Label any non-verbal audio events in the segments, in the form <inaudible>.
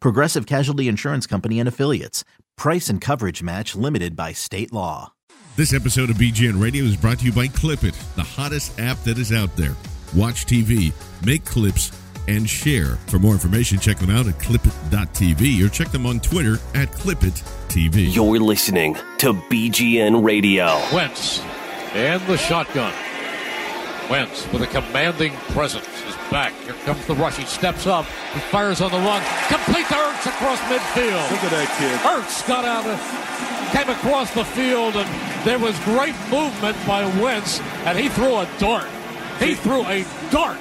Progressive Casualty Insurance Company and Affiliates. Price and coverage match limited by state law. This episode of BGN Radio is brought to you by Clipit, the hottest app that is out there. Watch TV, make clips, and share. For more information, check them out at clipit.tv or check them on Twitter at clipittv. You're listening to BGN Radio. Wentz and the shotgun. Wentz with a commanding presence is back. Here comes the rush. He steps up. He fires on the run. Complete to Ertz across midfield. Look at that kid. Ertz got out of, came across the field, and there was great movement by Wentz, and he threw a dart. He threw a dart.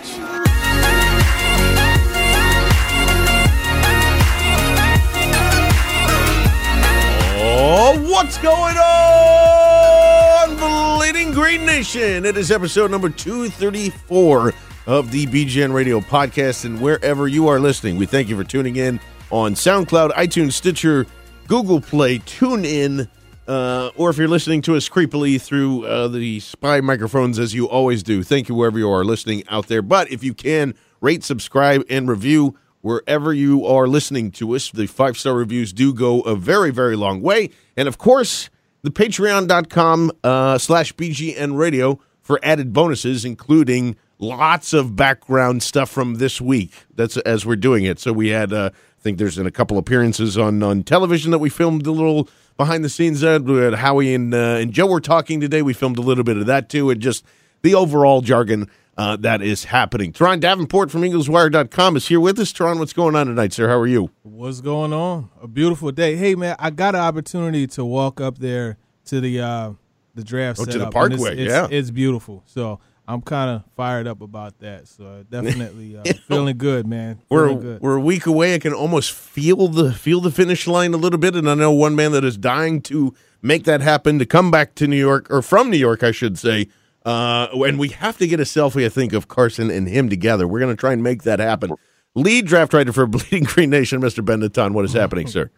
Oh, what's going on, Bleeding Green Nation? It is episode number 234 of the BGN Radio podcast, and wherever you are listening, we thank you for tuning in on SoundCloud, iTunes, Stitcher, Google Play, TuneIn, uh, or if you're listening to us creepily through uh, the spy microphones, as you always do. Thank you wherever you are listening out there. But if you can, rate, subscribe, and review wherever you are listening to us. The five star reviews do go a very, very long way. And of course, the patreon.com uh, slash BGN radio for added bonuses, including lots of background stuff from this week. That's as we're doing it. So we had, uh, I think there's been a couple appearances on, on television that we filmed a little behind the scenes. Uh, we had Howie and, uh, and Joe were talking today. We filmed a little bit of that too. And just the overall jargon uh, that is happening. Teron Davenport from EaglesWire.com is here with us. Teron, what's going on tonight, sir? How are you? What's going on? A beautiful day. Hey, man, I got an opportunity to walk up there to the uh, the draft Oh, to the and it's- Parkway, it's, yeah. it's beautiful. So I'm kind of fired up about that. So <laughs> definitely uh, feeling good, man. We're good. we're a week away. I can almost feel the feel the finish line a little bit, and I know one man that is dying to make that happen to come back to New York or from New York, I should say. Uh, and we have to get a selfie, I think, of Carson and him together. We're going to try and make that happen. Lead draft writer for <laughs> Bleeding Green Nation, Mr. Ben Natan. What is happening, sir?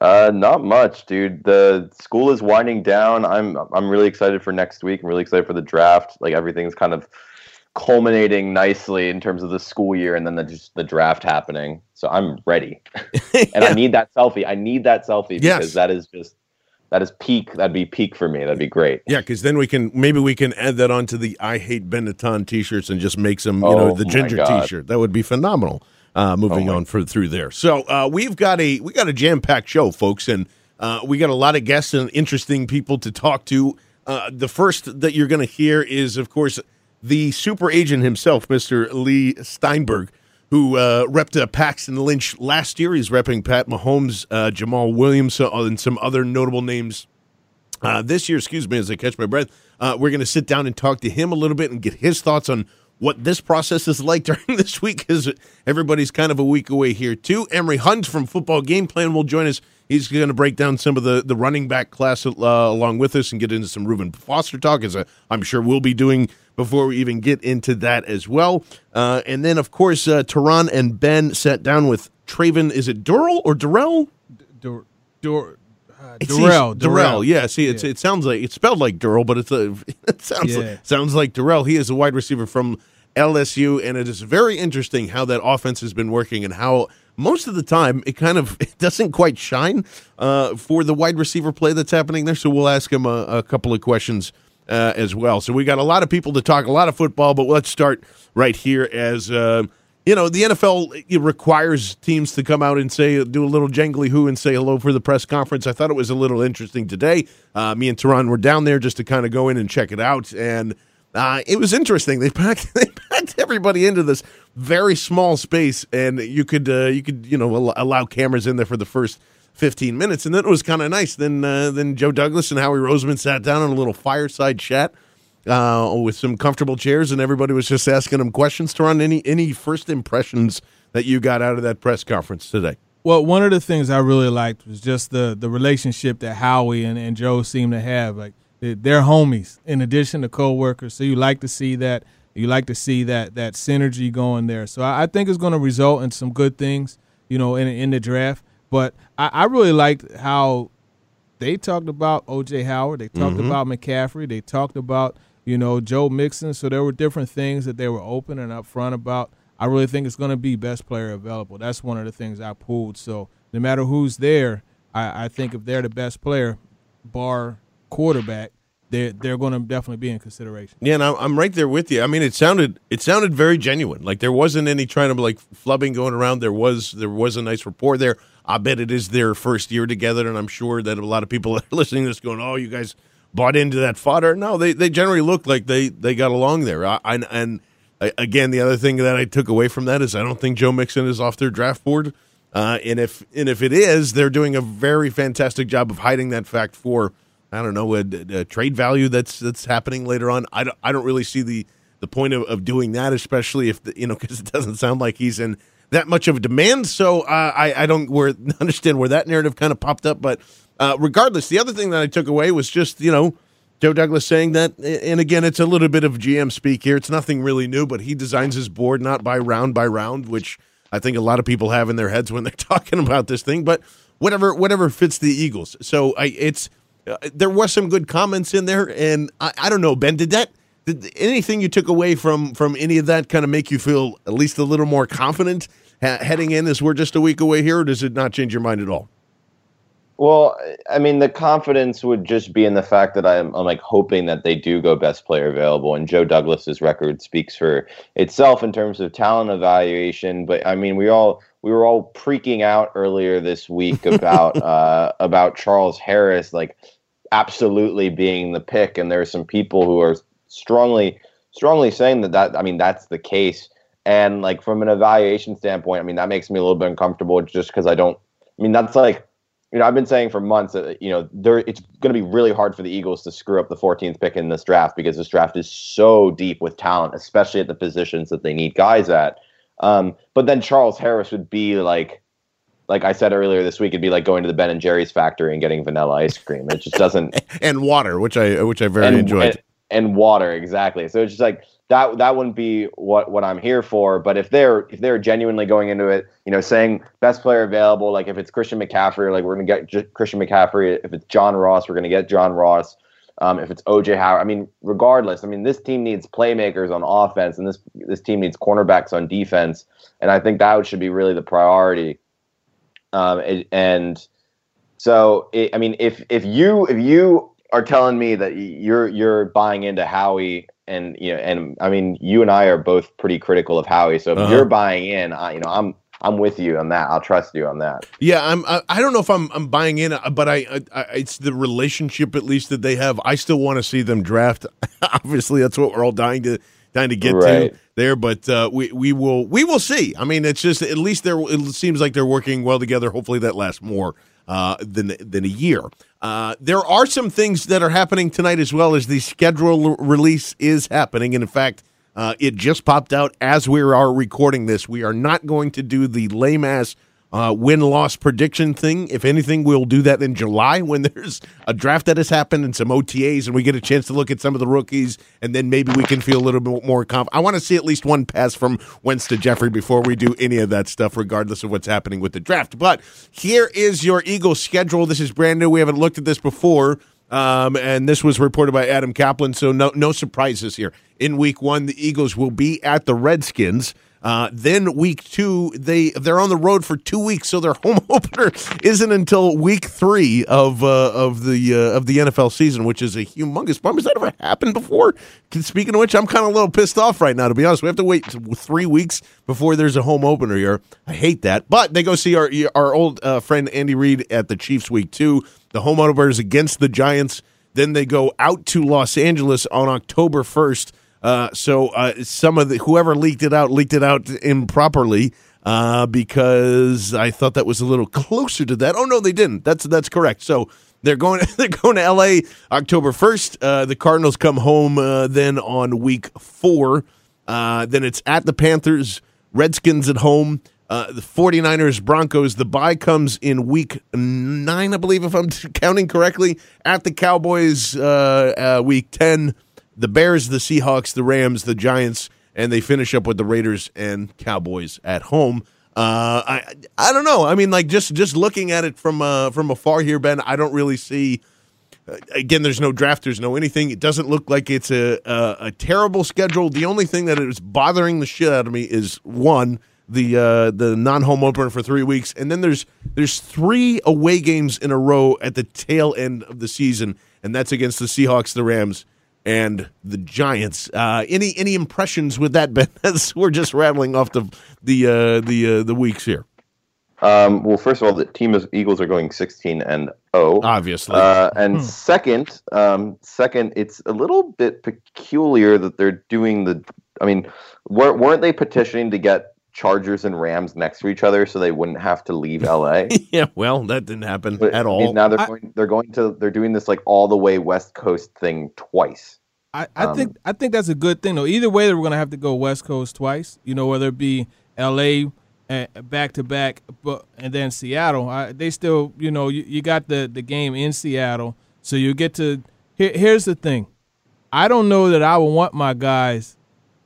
Uh, not much, dude. The school is winding down. I'm I'm really excited for next week. I'm really excited for the draft. Like everything's kind of culminating nicely in terms of the school year, and then the just the draft happening. So I'm ready, <laughs> and I need that selfie. I need that selfie because Yes. that is just that is peak. That'd be peak for me. That'd be great. Yeah, because then we can maybe we can add that onto the "I Hate Ben Natan" T-shirts and just make some, you know, Oh the ginger T-shirt. That would be phenomenal. Uh, moving Oh on for through there. So uh, we've got a we got a jam packed show, folks, and uh, we got a lot of guests and interesting people to talk to. Uh, the first that you're going to hear is, of course, the super agent himself, Mr. Leigh Steinberg, who uh, repped uh, Paxton Lynch last year. He's repping Pat Mahomes, uh, Jamaal Williams, and some other notable names uh, this year, excuse me, as I catch my breath, uh, we're going to sit down and talk to him a little bit and get his thoughts on what this process is like <laughs> during this week, because everybody's kind of a week away here too. Emory Hunt from Football Game Plan will join us. He's going to break down some of the, the running back class uh, along with us and get into some Reuben Foster talk, as uh, I'm sure we'll be doing before we even get into that as well. Uh, and then, of course, uh, Tehran and Ben sat down with Travin. Is it Dural or Dural? Dur, Dur, uh, Dural. Dural. Yeah. See, it's Yeah. it sounds like it's spelled like Dural, but it's a <laughs> it sounds Yeah. like, sounds like Dural. He is a wide receiver from LSU, and it is very interesting how that offense has been working and how most of the time it kind of <laughs> it doesn't quite shine uh, for the wide receiver play that's happening there. So we'll ask him a, a couple of questions. Uh, as well, so we got a lot of people to talk, a lot of football, but let's start right here. As uh, you know, the NFL requires teams to come out and say, do a little jangly who and say hello for the press conference. I thought it was a little interesting today. Uh, me and Tehran were down there just to kind of go in and check it out, and uh, it was interesting. They <laughs> packed they packed everybody into this very small space, and you could uh, you could you know al- allow cameras in there for the first. 15 minutes, and then it was kind of nice. Then, uh, then Joe Douglas and Howie Roseman sat down on a little fireside chat uh, with some comfortable chairs, and everybody was just asking him questions. To run any any first impressions that you got out of that press conference today? Well, one of the things I really liked was just the the relationship that Howie and, and Joe seem to have. Like they- they're homies in addition to co-workers. So you like to see that. You like to see that that synergy going there. So I, I think it's going to result in some good things, you know, in in the draft. But I, I really liked how they talked about OJ Howard. They talked about McCaffrey. They talked about you know Joe Mixon. So there were different things that they were open and upfront about. I really think it's going to be best player available. That's one of the things I pulled. So no matter who's there, I, I think if they're the best player, bar quarterback, they're they're going to definitely be in consideration. Yeah, and I'm, right there with you. I mean, it sounded it sounded very genuine. Like there wasn't any trying to like flubbing going around. There was there was a nice rapport there. I bet it is their first year together, and I'm sure that a lot of people <laughs> are listening to this going, "Oh, you guys bought into that fodder." No, they they generally look like they they got along there. I, I, and again, the other thing that I took away from that is I don't think Joe Mixon is off their draft board. Uh, and if and if it is, they're doing a very fantastic job of hiding that fact for I don't know a, a trade value that's that's happening later on. I don't, I don't really see the the point of, of doing that, especially if the, you know because it doesn't sound like he's in that much of a demand. So uh, I I don't where <laughs> understand where that narrative kind of popped up. But uh, regardless, the other thing that I took away was just you know Joe Douglas saying that, and again, it's a little bit of GM speak here. It's nothing really new, but he designs his board not by round by round, which I think a lot of people have in their heads when they're <laughs> talking about this thing. But whatever, whatever fits the Eagles. So I, it's uh, there was some good comments in there, and I, I don't know, Ben, did that? Did anything you took away from from any of that kind of make you feel at least a little more confident ha- heading in as we're just a week away here, or does it not change your mind at all? Well, I mean, the confidence would just be in the fact that I'm, I'm like hoping that they do go best player available, and Joe Douglas's record speaks for itself in terms of talent evaluation. But I mean, we all we were all freaking out earlier this week <laughs> about uh, about Charles Harris, like absolutely being the pick, and there are some people who are strongly strongly saying that that I mean that's the case. And like from an evaluation standpoint, I mean that makes me a little bit uncomfortable just because I don't. I mean that's like you know, I've been saying for months that you know there it's going to be really hard for the Eagles to screw up the 14th pick in this draft because this draft is so deep with talent, especially at the positions that they need guys at. Um, but then Charles Harris would be like, like I said earlier this week, it'd be like going to the Ben and Jerry's factory and getting vanilla ice cream. It just doesn't <laughs> And water, which I which I very and, enjoyed. and, and water exactly. So it's just like that. That wouldn't be what what I'm here for. But if they're if they're genuinely going into it, you know, saying best player available, like if it's Christian McCaffrey, like we're gonna get J- Christian McCaffrey. If it's John Ross, we're gonna get John Ross. Um, if it's OJ Howard, I mean, regardless, I mean, this team needs playmakers on offense, and this this team needs cornerbacks on defense, and I think that should be really the priority. Um, it- and so, it, I mean, if if you if you are telling me that you're you're buying into Howie, and you know, and I mean, you and I are both pretty critical of Howie, so if Uh-huh. you're buying in, I, you know, I'm I'm with you on that. I'll trust you on that. Yeah, I'm. I, I don't know if I'm. I'm buying in, uh, but I, I, I. It's the relationship, at least that they have. I still want to see them draft. <laughs> Obviously, that's what we're all dying to dying to get Right. to there. But uh, we we will we will see. I mean, it's just at least they're. It seems like they're working well together. Hopefully, that lasts more uh, than than a year. Uh, there are some things that are happening tonight as well as the schedule release is happening, and in fact. Uh, it just popped out as we are recording this. We are not going to do the lame ass uh, win loss prediction thing. If anything, we'll do that in July when <laughs> there's a draft that has happened and some OTAs, and we get a chance to look at some of the rookies, and then maybe we can feel a little bit more confident. I want to see at least one pass from Wentz to Jeffery before we do any of that stuff, regardless of what's happening with the draft. But here is your Eagles schedule. This is brand new. We haven't looked at this before. Um, and this was reported by Adam Caplan, so no no surprises here. In week one, the Eagles will be at the Redskins. Uh, then week two, they they're on the road for two weeks, so their <laughs> home opener isn't until week three of uh, of the uh, of the NFL season, which is a humongous bummer. Has that ever happened before? Speaking of which, I'm kind of a little pissed off right now. To be honest, we have to wait three weeks before there's a home opener here. I hate that, but they go see our our old uh, friend Andy Reid at the Chiefs week two. The home opener is against the Giants. Then they go out to Los Angeles on October first uh, so uh, some of the whoever leaked it out leaked it out improperly uh, because I thought that was a little closer to that. Oh no, they didn't. That's that's correct. So they're going <laughs> they're going to L.A. October first. Uh, the Cardinals come home uh, then on week four. then it's at the Panthers, Redskins at home. Uh, the 49ers, Broncos, the bye comes in week nine, I believe, if I'm <laughs> counting correctly, at the Cowboys, uh, uh, week 10 the Bears, the Seahawks, the Rams, the Giants, and they finish up with the Raiders and Cowboys at home. Uh, I I don't know. I mean, like just just looking at it from uh, from afar here, Ben, I don't really see. Uh, again, there's no draft, there's no anything. It doesn't look like it's a, a, a terrible schedule. The only thing that is bothering the shit out of me is one the uh, the non home opener for three weeks, and then there's there's three away games in a row at the tail end of the season, and that's against the Seahawks, the Rams, and the Giants. Uh, any any impressions with that, Ben? <laughs> As we're just rattling off the the uh, the uh, the weeks here. Um, well, first of all, the team is Eagles are going sixteen and zero, obviously. Uh, and hmm. second, um, second, it's a little bit peculiar that they're doing the. I mean, weren't they petitioning to get Chargers and Rams next to each other so they wouldn't have to leave LA. <laughs> yeah, well, that didn't happen but, at all. now they're I, going they're going to they're doing this like all the way West Coast thing twice. I, I um, think I think that's a good thing though. Either way, they're going to have to go West Coast twice. You know, whether it be LA back to back, but and then Seattle. I, they still, you know, you, you got the the game in Seattle, so you get to. Here, here's the thing, I don't know that I would want my guys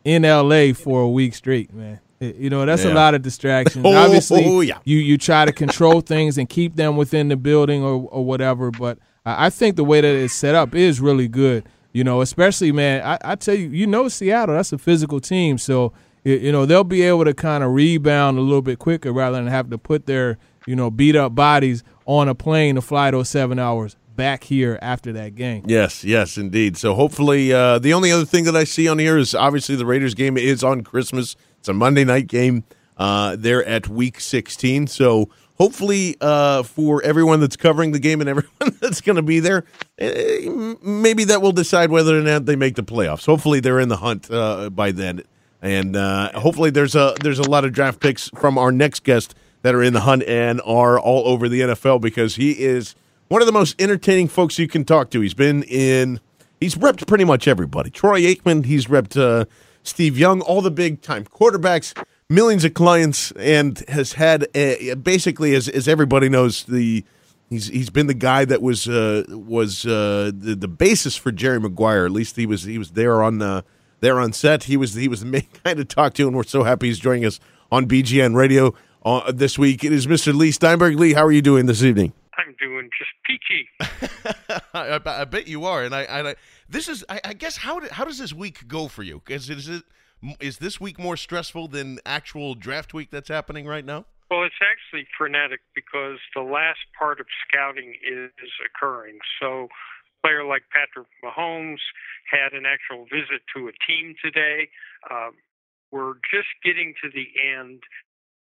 in LA for a week straight, man. You know, that's yeah. a lot of distractions. <laughs> oh, Obviously, oh, yeah. you you try to control things and keep them within the building or, or whatever. But I think the way that it's set up is really good. You know, especially man, I, I tell you, you know, Seattle, that's a physical team, so you know they'll be able to kind of rebound a little bit quicker rather than have to put their you know beat up bodies on a plane to fly those seven hours back here after that game. Yes, yes, indeed. So hopefully, uh, the only other thing that I see on here is obviously the Raiders game is on Christmas. It's a Monday night game. Uh, they're at week 16. So hopefully, uh, for everyone that's covering the game and <laughs> everyone that's going to be there, eh, maybe that will decide whether or not they make the playoffs. Hopefully, they're in the hunt uh, by then. And uh, hopefully, there's a there's a lot of draft picks from our next guest that are in the hunt and are all over the NFL because he is one of the most entertaining folks you can talk to. He's been in, he's repped pretty much everybody. Troy Aikman, he's repped uh, Steve Young, all the big time quarterbacks, millions of clients, and has had a, basically, as, as everybody knows, the he's he's been the guy that was uh, was uh, the the basis for Jerry Maguire. At least he was he was there on the there on set. He was he was the main <laughs> guy to talk to, and we're so happy he's joining us on BGN Radio uh, this week. It is Mr. Leigh Steinberg. Leigh, how are you doing this evening? I'm doing just peachy. <laughs> I, I, bet you are, and I, I this is, I, I guess, how how does this week go for you? Is, is it is this week more stressful than actual draft week that's happening right now? Well, it's actually frenetic because the last part of scouting is occurring. So, a player like Patrick Mahomes had an actual visit to a team today. Uh, we're just getting to the end.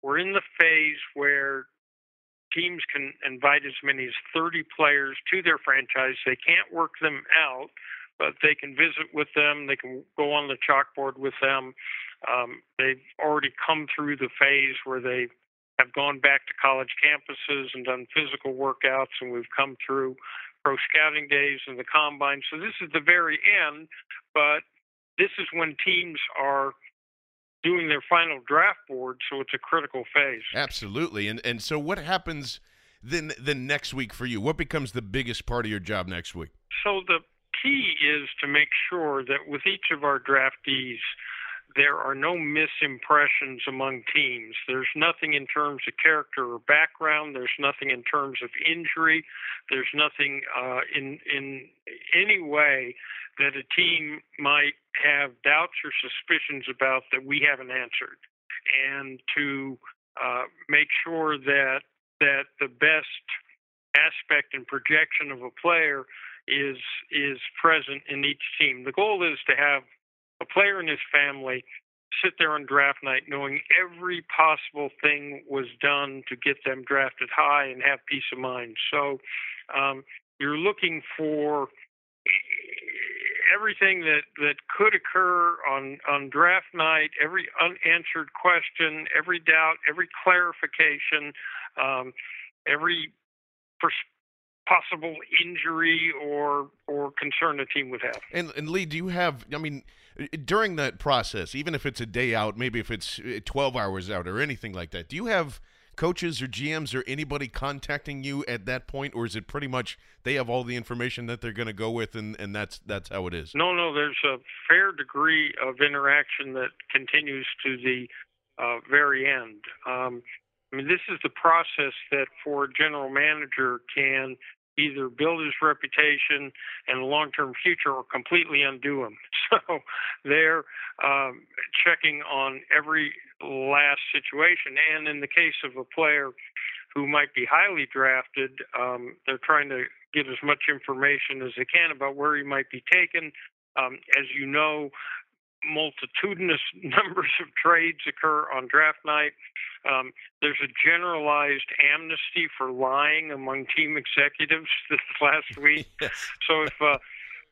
We're in the phase where teams can invite as many as 30 players to their franchise. They can't work them out, but they can visit with them. They can go on the chalkboard with them. Um, they've already come through the phase where they have gone back to college campuses and done physical workouts, and we've come through pro scouting days and the combine. So this is the very end, but this is when teams are doing their final draft board, so it's a critical phase. Absolutely. And and so what happens then the next week for you? What becomes the biggest part of your job next week? So the key is to make sure that with each of our draftees there are no misimpressions among teams. There's nothing in terms of character or background. There's nothing in terms of injury. There's nothing uh, in in any way that a team might have doubts or suspicions about that we haven't answered, and to uh, make sure that that the best aspect and projection of a player is is present in each team. The goal is to have a player and his family sit there on draft night knowing every possible thing was done to get them drafted high and have peace of mind. So um, you're looking for everything that, that could occur on, on draft night, every unanswered question, every doubt, every clarification, um, every pers- possible injury or or concern a team would have. And, and Leigh, do you have? I mean, during that process, even if it's a day out, maybe if it's uh, twelve hours out or anything like that, do you have coaches or GMs or anybody contacting you at that point, or is it pretty much they have all the information that they're going to go with, and, and that's that's how it is? No, no. There's a fair degree of interaction that continues to the uh, very end. Um, I mean, this is the process that for a general manager can either build his reputation and long term future or completely undo him. <laughs> So they're um, checking on every last situation. And in the case of a player who might be highly drafted, um, they're trying to get as much information as they can about where he might be taken. Um, as you know, multitudinous <laughs> numbers of trades occur on draft night. Um, there's a generalized amnesty for lying among team executives <laughs> this last week. <laughs> yes. So if uh,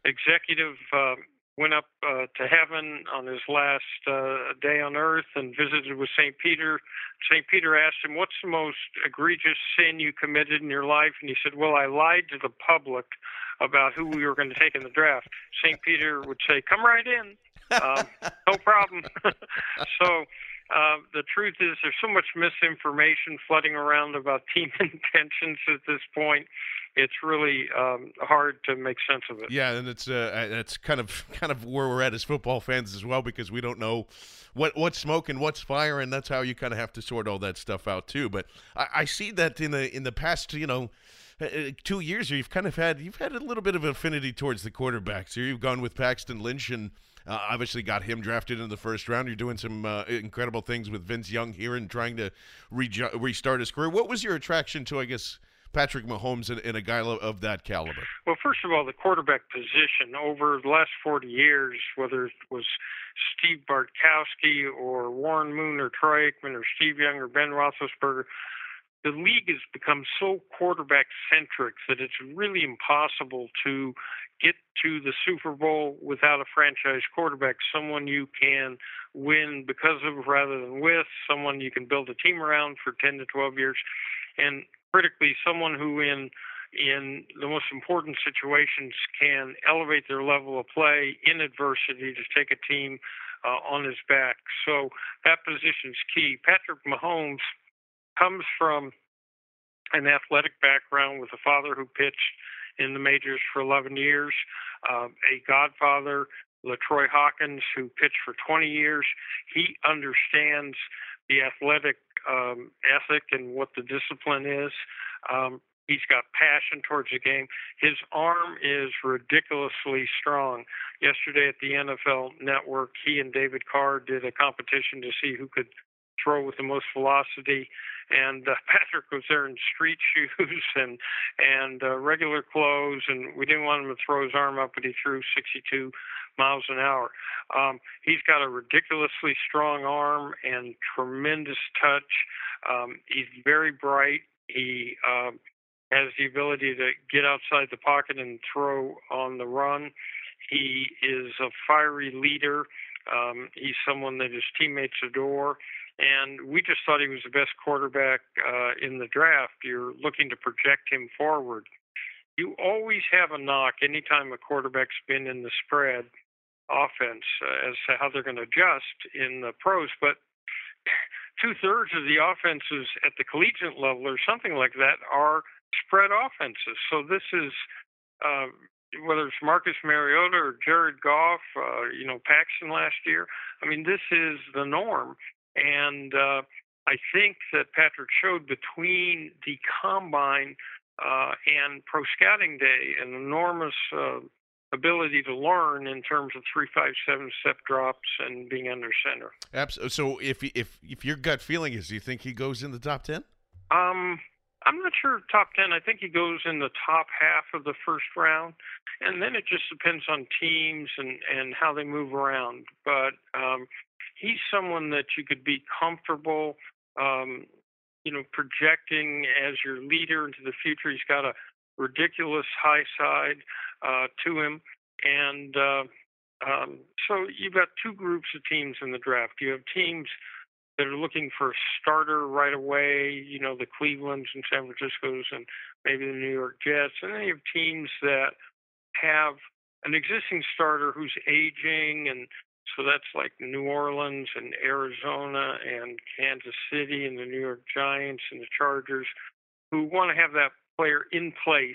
executive uh, went up uh, to heaven on his last uh, day on earth and visited with St. Peter. St. Peter asked him, What's the most egregious sin you committed in your life? And he said, Well, I lied to the public about who we were going to take in the draft. St. Peter would say, Come right in. Um, no problem. <laughs> so uh, the truth is, there's so much misinformation flooding around about <laughs> team intentions at this point. It's really um, hard to make sense of it. Yeah, and it's uh, it's kind of <laughs> kind of where we're at as football fans as well because we don't know what what's smoke and what's fire, and that's how you kind of have to sort all that stuff out too. But I, I see that in the in the past, you know uh, uh, two years you've kind of had you've had a little bit of affinity towards the quarterbacks. Here you've gone with Paxton Lynch and uh, obviously got him drafted in the first round. You're doing some uh, incredible things with Vince Young here and trying to re- restart his career. What was your attraction to, I guess, Patrick Mahomes and, and, a guy of that caliber? Well, first of all, the quarterback position over the last 40 years, whether it was Steve Bartkowski or Warren Moon or Troy Aikman or Steve Young or Ben Roethlisberger, the league has become so quarterback centric that it's really impossible to get to the Super Bowl without a franchise quarterback, someone you can win because of rather than with, someone you can build a team around for 10 to 12 years, and critically, someone who in in the most important situations can elevate their level of play in adversity to take a team uh, on his back. So that position is key. Patrick Mahomes comes from an athletic background with a father who pitched in the majors for 11 years, uh, a godfather, LaTroy Hawkins, who pitched for 20 years. He understands the athletic um, ethic and what the discipline is. Um, he's got passion towards the game. His arm is ridiculously strong. Yesterday at the NFL Network, he and David Carr did a competition to see who could throw with the most velocity and uh, <laughs> Patrick was there in street shoes and and uh, regular clothes, and we didn't want him to throw his arm up, but he threw 62 miles an hour. Um, he's got a ridiculously strong arm and tremendous touch. Um, he's very bright. He um, has the ability to get outside the pocket and throw on the run. He is a fiery leader. Um, he's someone that his teammates adore and we just thought he was the best quarterback uh, in the draft. You're looking to project him forward. You always have a knock anytime a quarterback's been in the spread offense uh, as to how they're going to adjust in the pros. But <laughs> two thirds of the offenses at the collegiate level or something like that are spread offenses. So this is uh, whether it's Marcus Mariota or Jared Goff, uh, you know Paxton last year. I mean, this is the norm, and uh, I think that Patrick showed between the combine uh, and pro scouting day an enormous uh, ability to learn in terms of three, five, seven step drops and being under center. Absolutely. So if if if your gut feeling is, do you think he goes in the top ten? Um, I'm not sure top ten. I think he goes in the top half of the first round, and then it just depends on teams and and how they move around. But um, he's someone that you could be comfortable. Um, you know, projecting as your leader into the future. He's got a ridiculous high side uh, to him. And uh, um, so you've got two groups of teams in the draft. You have teams that are looking for a starter right away, you know, the Clevelands and San Francisco's and maybe the New York Jets. And then you have teams that have an existing starter who's aging and so that's like New Orleans and Arizona and Kansas City and the New York Giants and the Chargers who want to have that player in place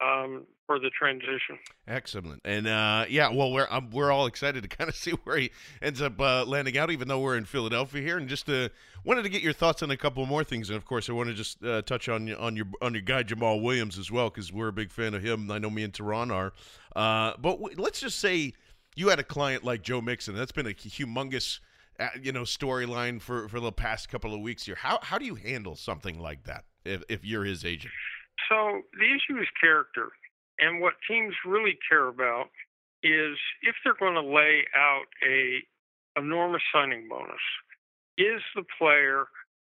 um, for the transition. Excellent, and uh, yeah, well, we're um, we're all excited to <laughs> kind of see where he ends up uh, landing out, even though we're in Philadelphia here. And just uh, wanted to get your thoughts on a couple more things, and of course, I want to just uh, touch on on your on your guy Jamaal Williams as well, because we're a big fan of him. I know me and Tehran are, uh, but w- let's just say you had a client like Joe Mixon. That's been a humongous. Uh, you know, storyline for for the past couple of weeks here. How how do you handle something like that if if you're his agent? So the issue is character. And what teams really care about is if they're going to lay out a enormous signing bonus, is the player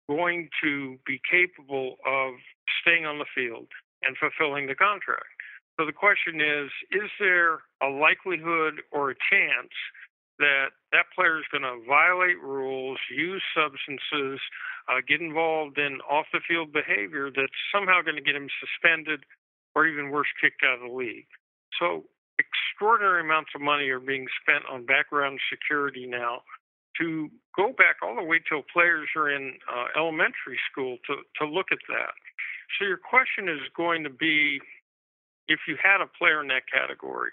going to be capable of staying on the field and fulfilling the contract? So the question is, is there a likelihood or a chance that that player is going to violate rules, use substances, uh, get involved in off the field behavior that's somehow going to get him suspended or even worse, kicked out of the league. So extraordinary amounts of money are being spent on background security now to go back all the way till players are in uh, elementary school to, to look at that. So your question is going to be if you had a player in that category,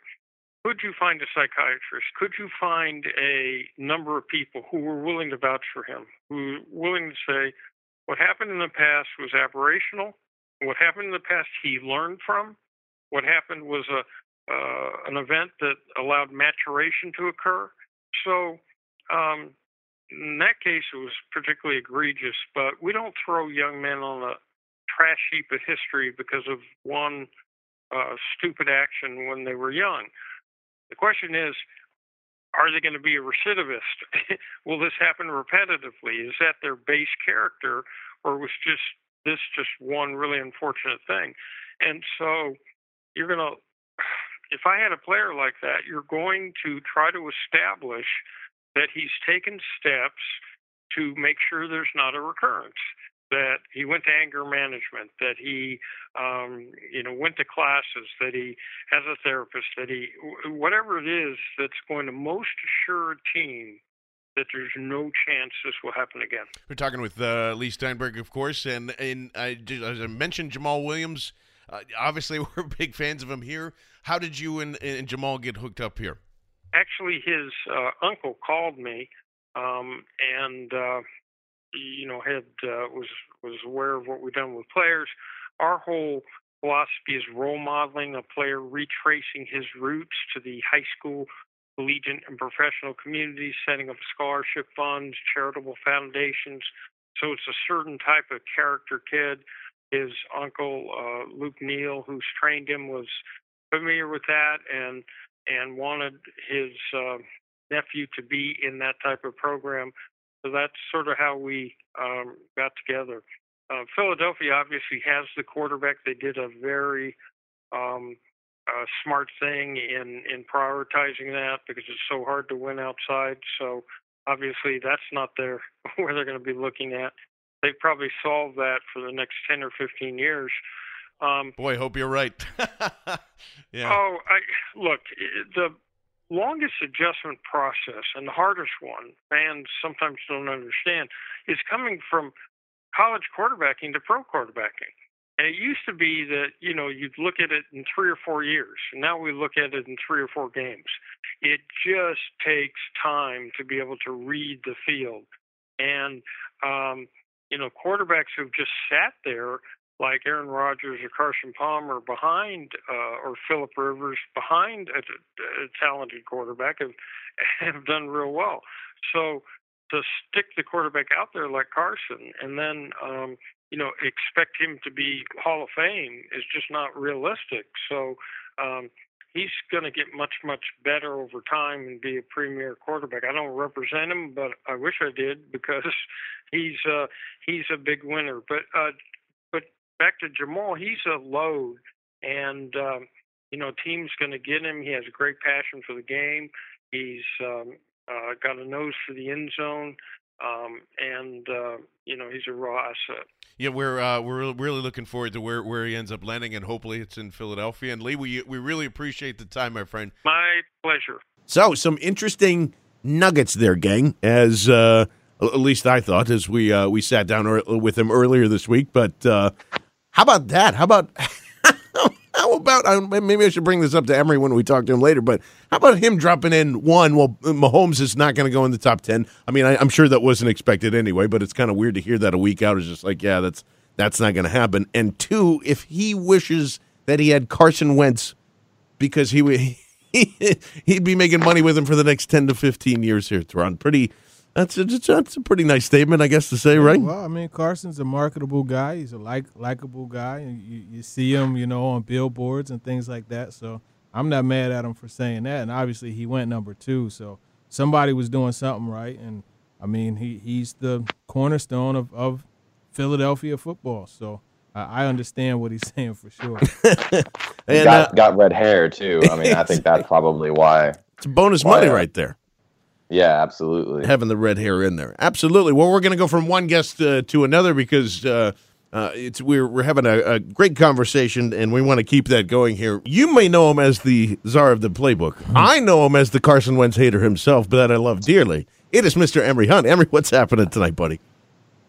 could you find a psychiatrist? Could you find a number of people who were willing to vouch for him, who were willing to say, what happened in the past was aberrational. What happened in the past, he learned from. What happened was a uh, an event that allowed maturation to occur. So, um, in that case, it was particularly egregious. But we don't throw young men on a trash heap of history because of one uh, stupid action when they were young. The question is, are they going to be a recidivist? <laughs> Will this happen repetitively? Is that their base character, or was just this just one really unfortunate thing? And so you're going <sighs> to, if I had a player like that, you're going to try to establish that he's taken steps to make sure there's not a recurrence that he went to anger management, that he, um, you know, went to classes, that he has a therapist, that he, whatever it is that's going to most assure a team that there's no chance this will happen again. We're talking with uh, Leigh Steinberg, of course, and and I, as I mentioned, Jamaal Williams. Uh, obviously, <laughs> we're big fans of him here. How did you and, and Jamaal get hooked up here? Actually, his uh, uncle called me, um, and uh, you know, had uh, was was aware of what we've done with players. Our whole philosophy is role modeling a player, retracing his roots to the high school, collegiate, and professional communities, setting up scholarship funds, charitable foundations. So it's a certain type of character kid. His uncle uh, Luke Neal, who's trained him, was familiar with that and and wanted his uh, nephew to be in that type of program. So that's sort of how we um, got together. Uh, Philadelphia obviously has the quarterback. They did a very um, uh, smart thing in in prioritizing that because it's so hard to win outside. So obviously that's not their <laughs> where they're going to be looking at. They probably solve that for the next ten or fifteen years. Um, Boy, hope you're right. <laughs> yeah. Oh, I look the longest adjustment process and the hardest one, fans sometimes don't understand, is coming from college quarterbacking to pro quarterbacking. And it used to be that, you know, you'd look at it in three or four years. And now we look at it in three or four games. It just takes time to be able to read the field. And, um, you know, quarterbacks who've just sat there like Aaron Rodgers or Carson Palmer behind, uh, or Philip Rivers behind a, a talented quarterback have <laughs> have done real well. So to stick the quarterback out there like Carson, and then um, you know expect him to be Hall of Fame is just not realistic. So um, he's going to get much much better over time and be a premier quarterback. I don't represent him, but I wish I did because <laughs> he's uh, he's a big winner. But uh, back to Jamaal, he's a load, and um, you know team's going to get him. He has a great passion for the game. He's um, uh, got a nose for the end zone, um, and uh, you know he's a raw asset. Yeah, we're uh, we're really looking forward to where, where he ends up landing, and hopefully it's in Philadelphia. And Leigh, we we really appreciate the time, my friend. My pleasure. So, some interesting nuggets there, gang. As uh, at least I thought as we uh, we sat down with him earlier this week. But uh, how about that? How about <laughs> how about maybe I should bring this up to Emory when we talk to him later? But how about him dropping in one? Well, Mahomes is not going to go in the top ten. I mean, I, am sure that wasn't expected anyway, but it's kind of weird to hear that a week out. Is just like, yeah, that's that's not going to happen. And two, if he wishes that he had Carson Wentz because he would. <laughs> He'd be making money with him for the next ten to fifteen years here, Tron. Pretty, that's a, that's a pretty nice statement, I guess, to say, right? Well, I mean, Carson's a marketable guy. He's a like likable guy. and You, you see him, you know, on billboards and things like that. So I'm not mad at him for saying that. And obviously, he went number two, so somebody was doing something right. And I mean, he he's the cornerstone of of Philadelphia football. So I understand what he's <laughs> saying for sure. <laughs> and got, uh, got red hair too. I mean, I think that's <laughs> probably why. It's bonus why, money right there. Yeah, absolutely. Having the red hair in there, absolutely. Well, we're going to go from one guest uh, to another because uh, uh, it's we're we're having a, a, great conversation, and we want to keep that going here. You may know him as the czar of the playbook. Mm-hmm. I know him as the Carson Wentz hater himself, but that I love dearly. It is Mr. Emory Hunt. Emory, what's happening tonight, buddy?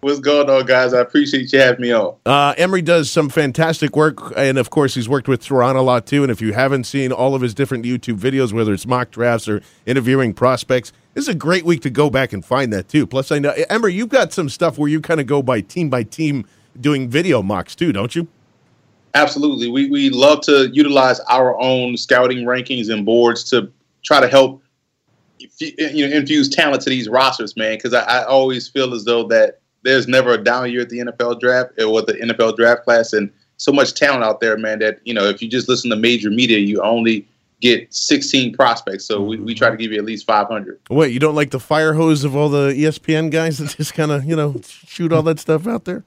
What's going on, guys? I appreciate you having me on. Uh, Emory does some fantastic work, and of course, he's worked with Theron a lot too. And if you haven't seen all of his different YouTube videos, whether it's mock drafts or interviewing prospects, this is a great week to go back and find that too. Plus, I know Emory, you've got some stuff where you kind of go by team by team doing video mocks too, don't you? Absolutely. We we love to utilize our own scouting rankings and boards to try to help you know infuse talent to these rosters, man. Because I, I always feel as though that there's never a down year at the NFL draft uh, or the NFL draft class, and so much talent out there, man. That you know, if you just listen to major media, you only get 16 prospects. So we, we try to give you at least 500. Wait, you don't like the fire hose of all the ESPN guys that just kind of you know shoot all that stuff out there?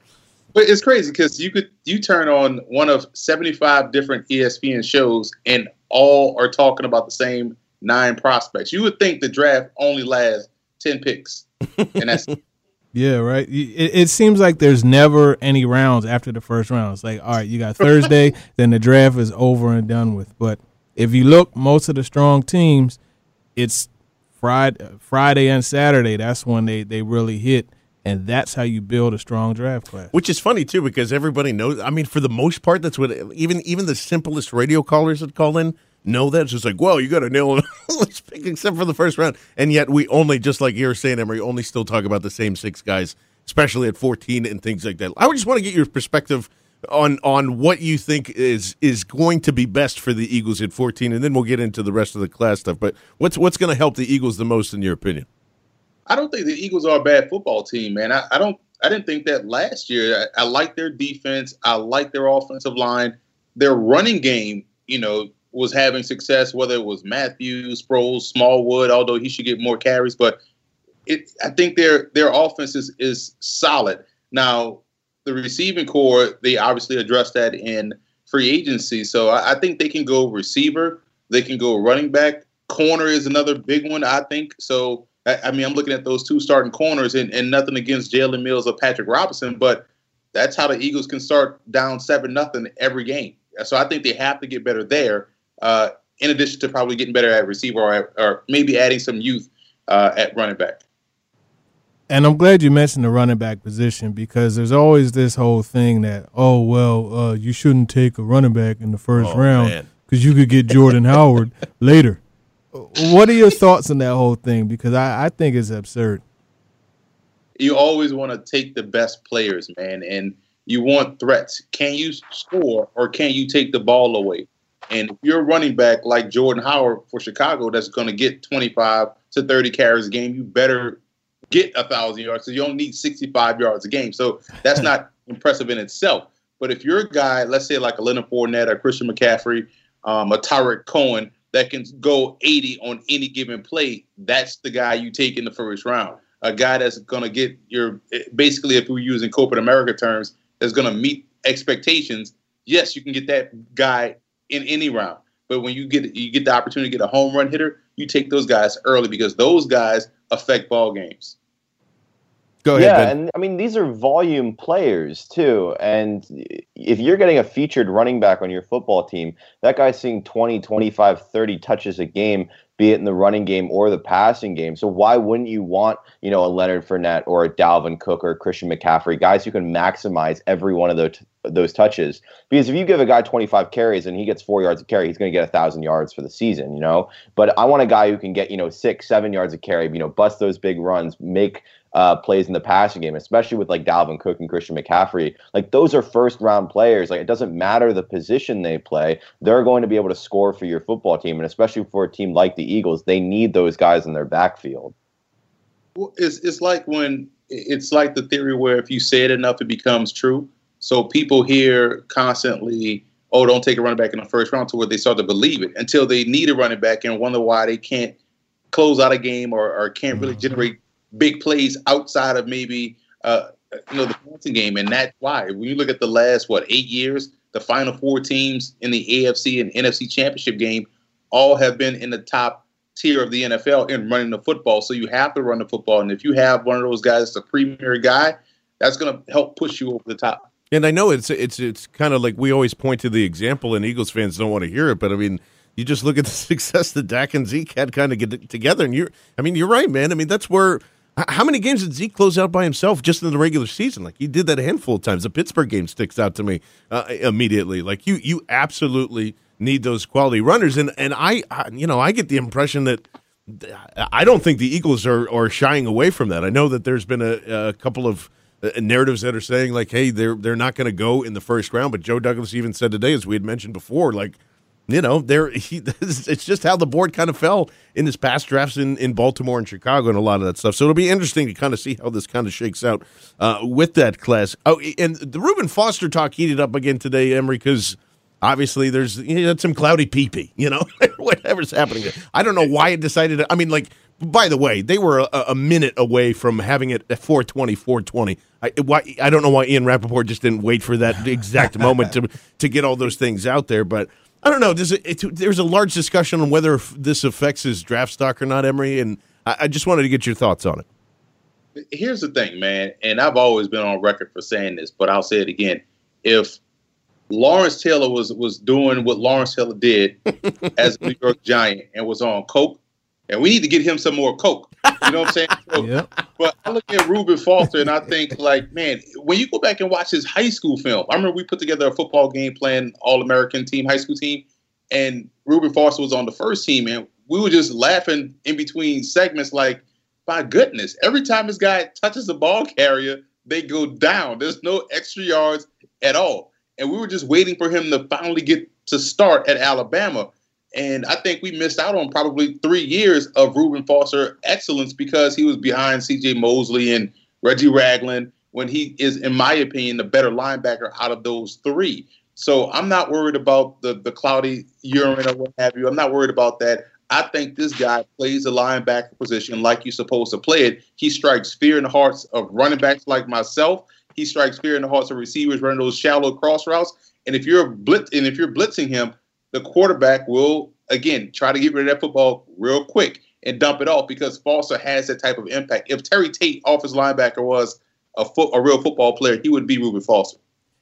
But it's crazy because you could you turn on one of 75 different ESPN shows and all are talking about the same nine prospects. You would think the draft only lasts 10 picks, and that's <laughs> Yeah, right. It, it, seems like there's never any rounds after the first round. It's like, all right, you got <laughs> Thursday, then the draft is over and done with. But if you look, most of the strong teams, it's Friday, Friday and Saturday. That's when they, they really hit, and that's how you build a strong draft class. Which is funny too, because everybody knows. I mean, for the most part, that's what even even the simplest radio callers that call in know that. It's just like, well, you got to nail it pick <laughs> except for the first round. And yet we only, just like you're saying, Emory, only still talk about the same six guys, especially at 14 and things like that. I would just want to get your perspective on on what you think is is going to be best for the Eagles at 14, and then we'll get into the rest of the class stuff. But what's what's going to help the Eagles the most, in your opinion? I don't think the Eagles are a bad football team, man. I, I don't. I didn't think that last year. I, I like their defense. I like their offensive line. Their running game, you know, was having success, whether it was Matthews, Sproles, Smallwood, although he should get more carries. But it, I think their their offense is, is solid. Now, the receiving corps, they obviously addressed that in free agency. So I, I think they can go receiver, they can go running back. Corner is another big one, I think. So I, I mean, I'm looking at those two starting corners, and, and nothing against Jalen Mills or Patrick Robinson, but that's how the Eagles can start down seven nothing every game. So I think they have to get better there. Uh, in addition to probably getting better at receiver or, or maybe adding some youth uh, at running back. And I'm glad you mentioned the running back position because there's always this whole thing that, oh, well, uh, you shouldn't take a running back in the first Oh, round because you could get Jordan Howard <laughs> later. What are your thoughts on that whole thing? Because I, I think it's absurd. You always want to take the best players, man, and you want threats. Can you score or can you take the ball away? And if you're a running back like Jordan Howard for Chicago that's going to get 25 to 30 carries a game, you better get a thousand yards. So you don't need 65 yards a game. So that's not impressive in itself. But if you're a guy, let's say like a Leonard Fournette or Christian McCaffrey, um, a Tarik Cohen that can go 80 on any given play, that's the guy you take in the first round. A guy that's going to get your basically, if we're using corporate America terms, that's going to meet expectations. Yes, you can get that guy in any round. But when you get you get the opportunity to get a home run hitter, you take those guys early because those guys affect ball games. Go ahead, yeah, Ben. and I mean these are volume players too. And if you're getting a featured running back on your football team, that guy's seeing 20, 25, 30 touches a game, be it in the running game or the passing game. So why wouldn't you want, you know, a Leonard Fournette or a Dalvin Cook or a Christian McCaffrey, guys who can maximize every one of those those touches? Because if you give a guy 25 carries and he gets four yards of carry, he's going to get a thousand yards for the season, you know. But I want a guy who can get, you know, six, seven yards of carry, you know, bust those big runs, make uh, plays in the passing game, especially with like Dalvin Cook and Christian McCaffrey. Like those are first round players. Like it doesn't matter the position they play, they're going to be able to score for your football team, and especially for a team like the Eagles, they need those guys in their backfield. Well, it's it's like when it's like the theory where if you say it enough, it becomes true. So people hear constantly, "Oh, don't take a running back in the first round," to where they start to believe it until they need a running back and wonder why they can't close out a game or, or can't really generate big plays outside of maybe uh, you know the passing game, and that's why when you look at the last what eight years, the final four teams in the AFC and NFC championship game all have been in the top tier of the NFL in running the football. So you have to run the football, and if you have one of those guys, a premier guy, that's going to help push you over the top. And I know it's it's it's kind of like we always point to the example, and Eagles fans don't want to hear it, but I mean, you just look at the <laughs> success that Dak and Zeke had kind of get together, and you're, I mean, you're right, man. I mean, that's where. How many games did Zeke close out by himself just in the regular season? Like he did that a handful of times. The Pittsburgh game sticks out to me uh, immediately. Like you, you absolutely need those quality runners, and and I, I, you know, I get the impression that I don't think the Eagles are are shying away from that. I know that there's been a, a couple of narratives that are saying like, hey, they're they're not going to go in the first round. But Joe Douglas even said today, as we had mentioned before, like you know, there <laughs> it's just how the board kind of fell in this past drafts in, in Baltimore and Chicago and a lot of that stuff. So it'll be interesting to kind of see how this kind of shakes out uh, with that class. Oh, and the Reuben Foster talk heated up again today, Emory, because obviously there's you know, some cloudy pee you know, <laughs> whatever's happening. I don't know why it decided. To, I mean, like by the way, they were a, a, minute away from having it at 420, 420. I, why, I don't know why Ian Rapoport just didn't wait for that exact <laughs> moment to to get all those things out there, but. I don't know. There's a, it, there's a large discussion on whether this affects his draft stock or not, Emory, and I, I, just wanted to get your thoughts on it. Here's the thing, man, and I've always been on record for saying this, but I'll say it again. If Lawrence Taylor was was doing what Lawrence Taylor did <laughs> as a New York Giant and was on coke, and we need to get him some more coke. You know what I'm saying? So, yep. But I look at Reuben Foster and I think, like, man, when you go back and watch his high school film, I remember we put together a football game plan, All American team, high school team, and Reuben Foster was on the first team, and we were just laughing in between segments, like, my goodness, every time this guy touches the ball carrier, they go down. There's no extra yards at all. And we were just waiting for him to finally get to start at Alabama. And I think we missed out on probably three years of Reuben Foster excellence because he was behind C.J. Mosley and Reggie Ragland when he is, in my opinion, the better linebacker out of those three. So I'm not worried about the the cloudy urine or what have you. I'm not worried about that. I think this guy plays the linebacker position like you're supposed to play it. He strikes fear in the hearts of running backs like myself. He strikes fear in the hearts of receivers running those shallow cross routes. And if you're blitz and if you're blitzing him, the quarterback will again try to get rid of that football real quick and dump it off because Foster has that type of impact. If Terry Tate, offensive linebacker, was a a real football player, he would be Reuben Foster.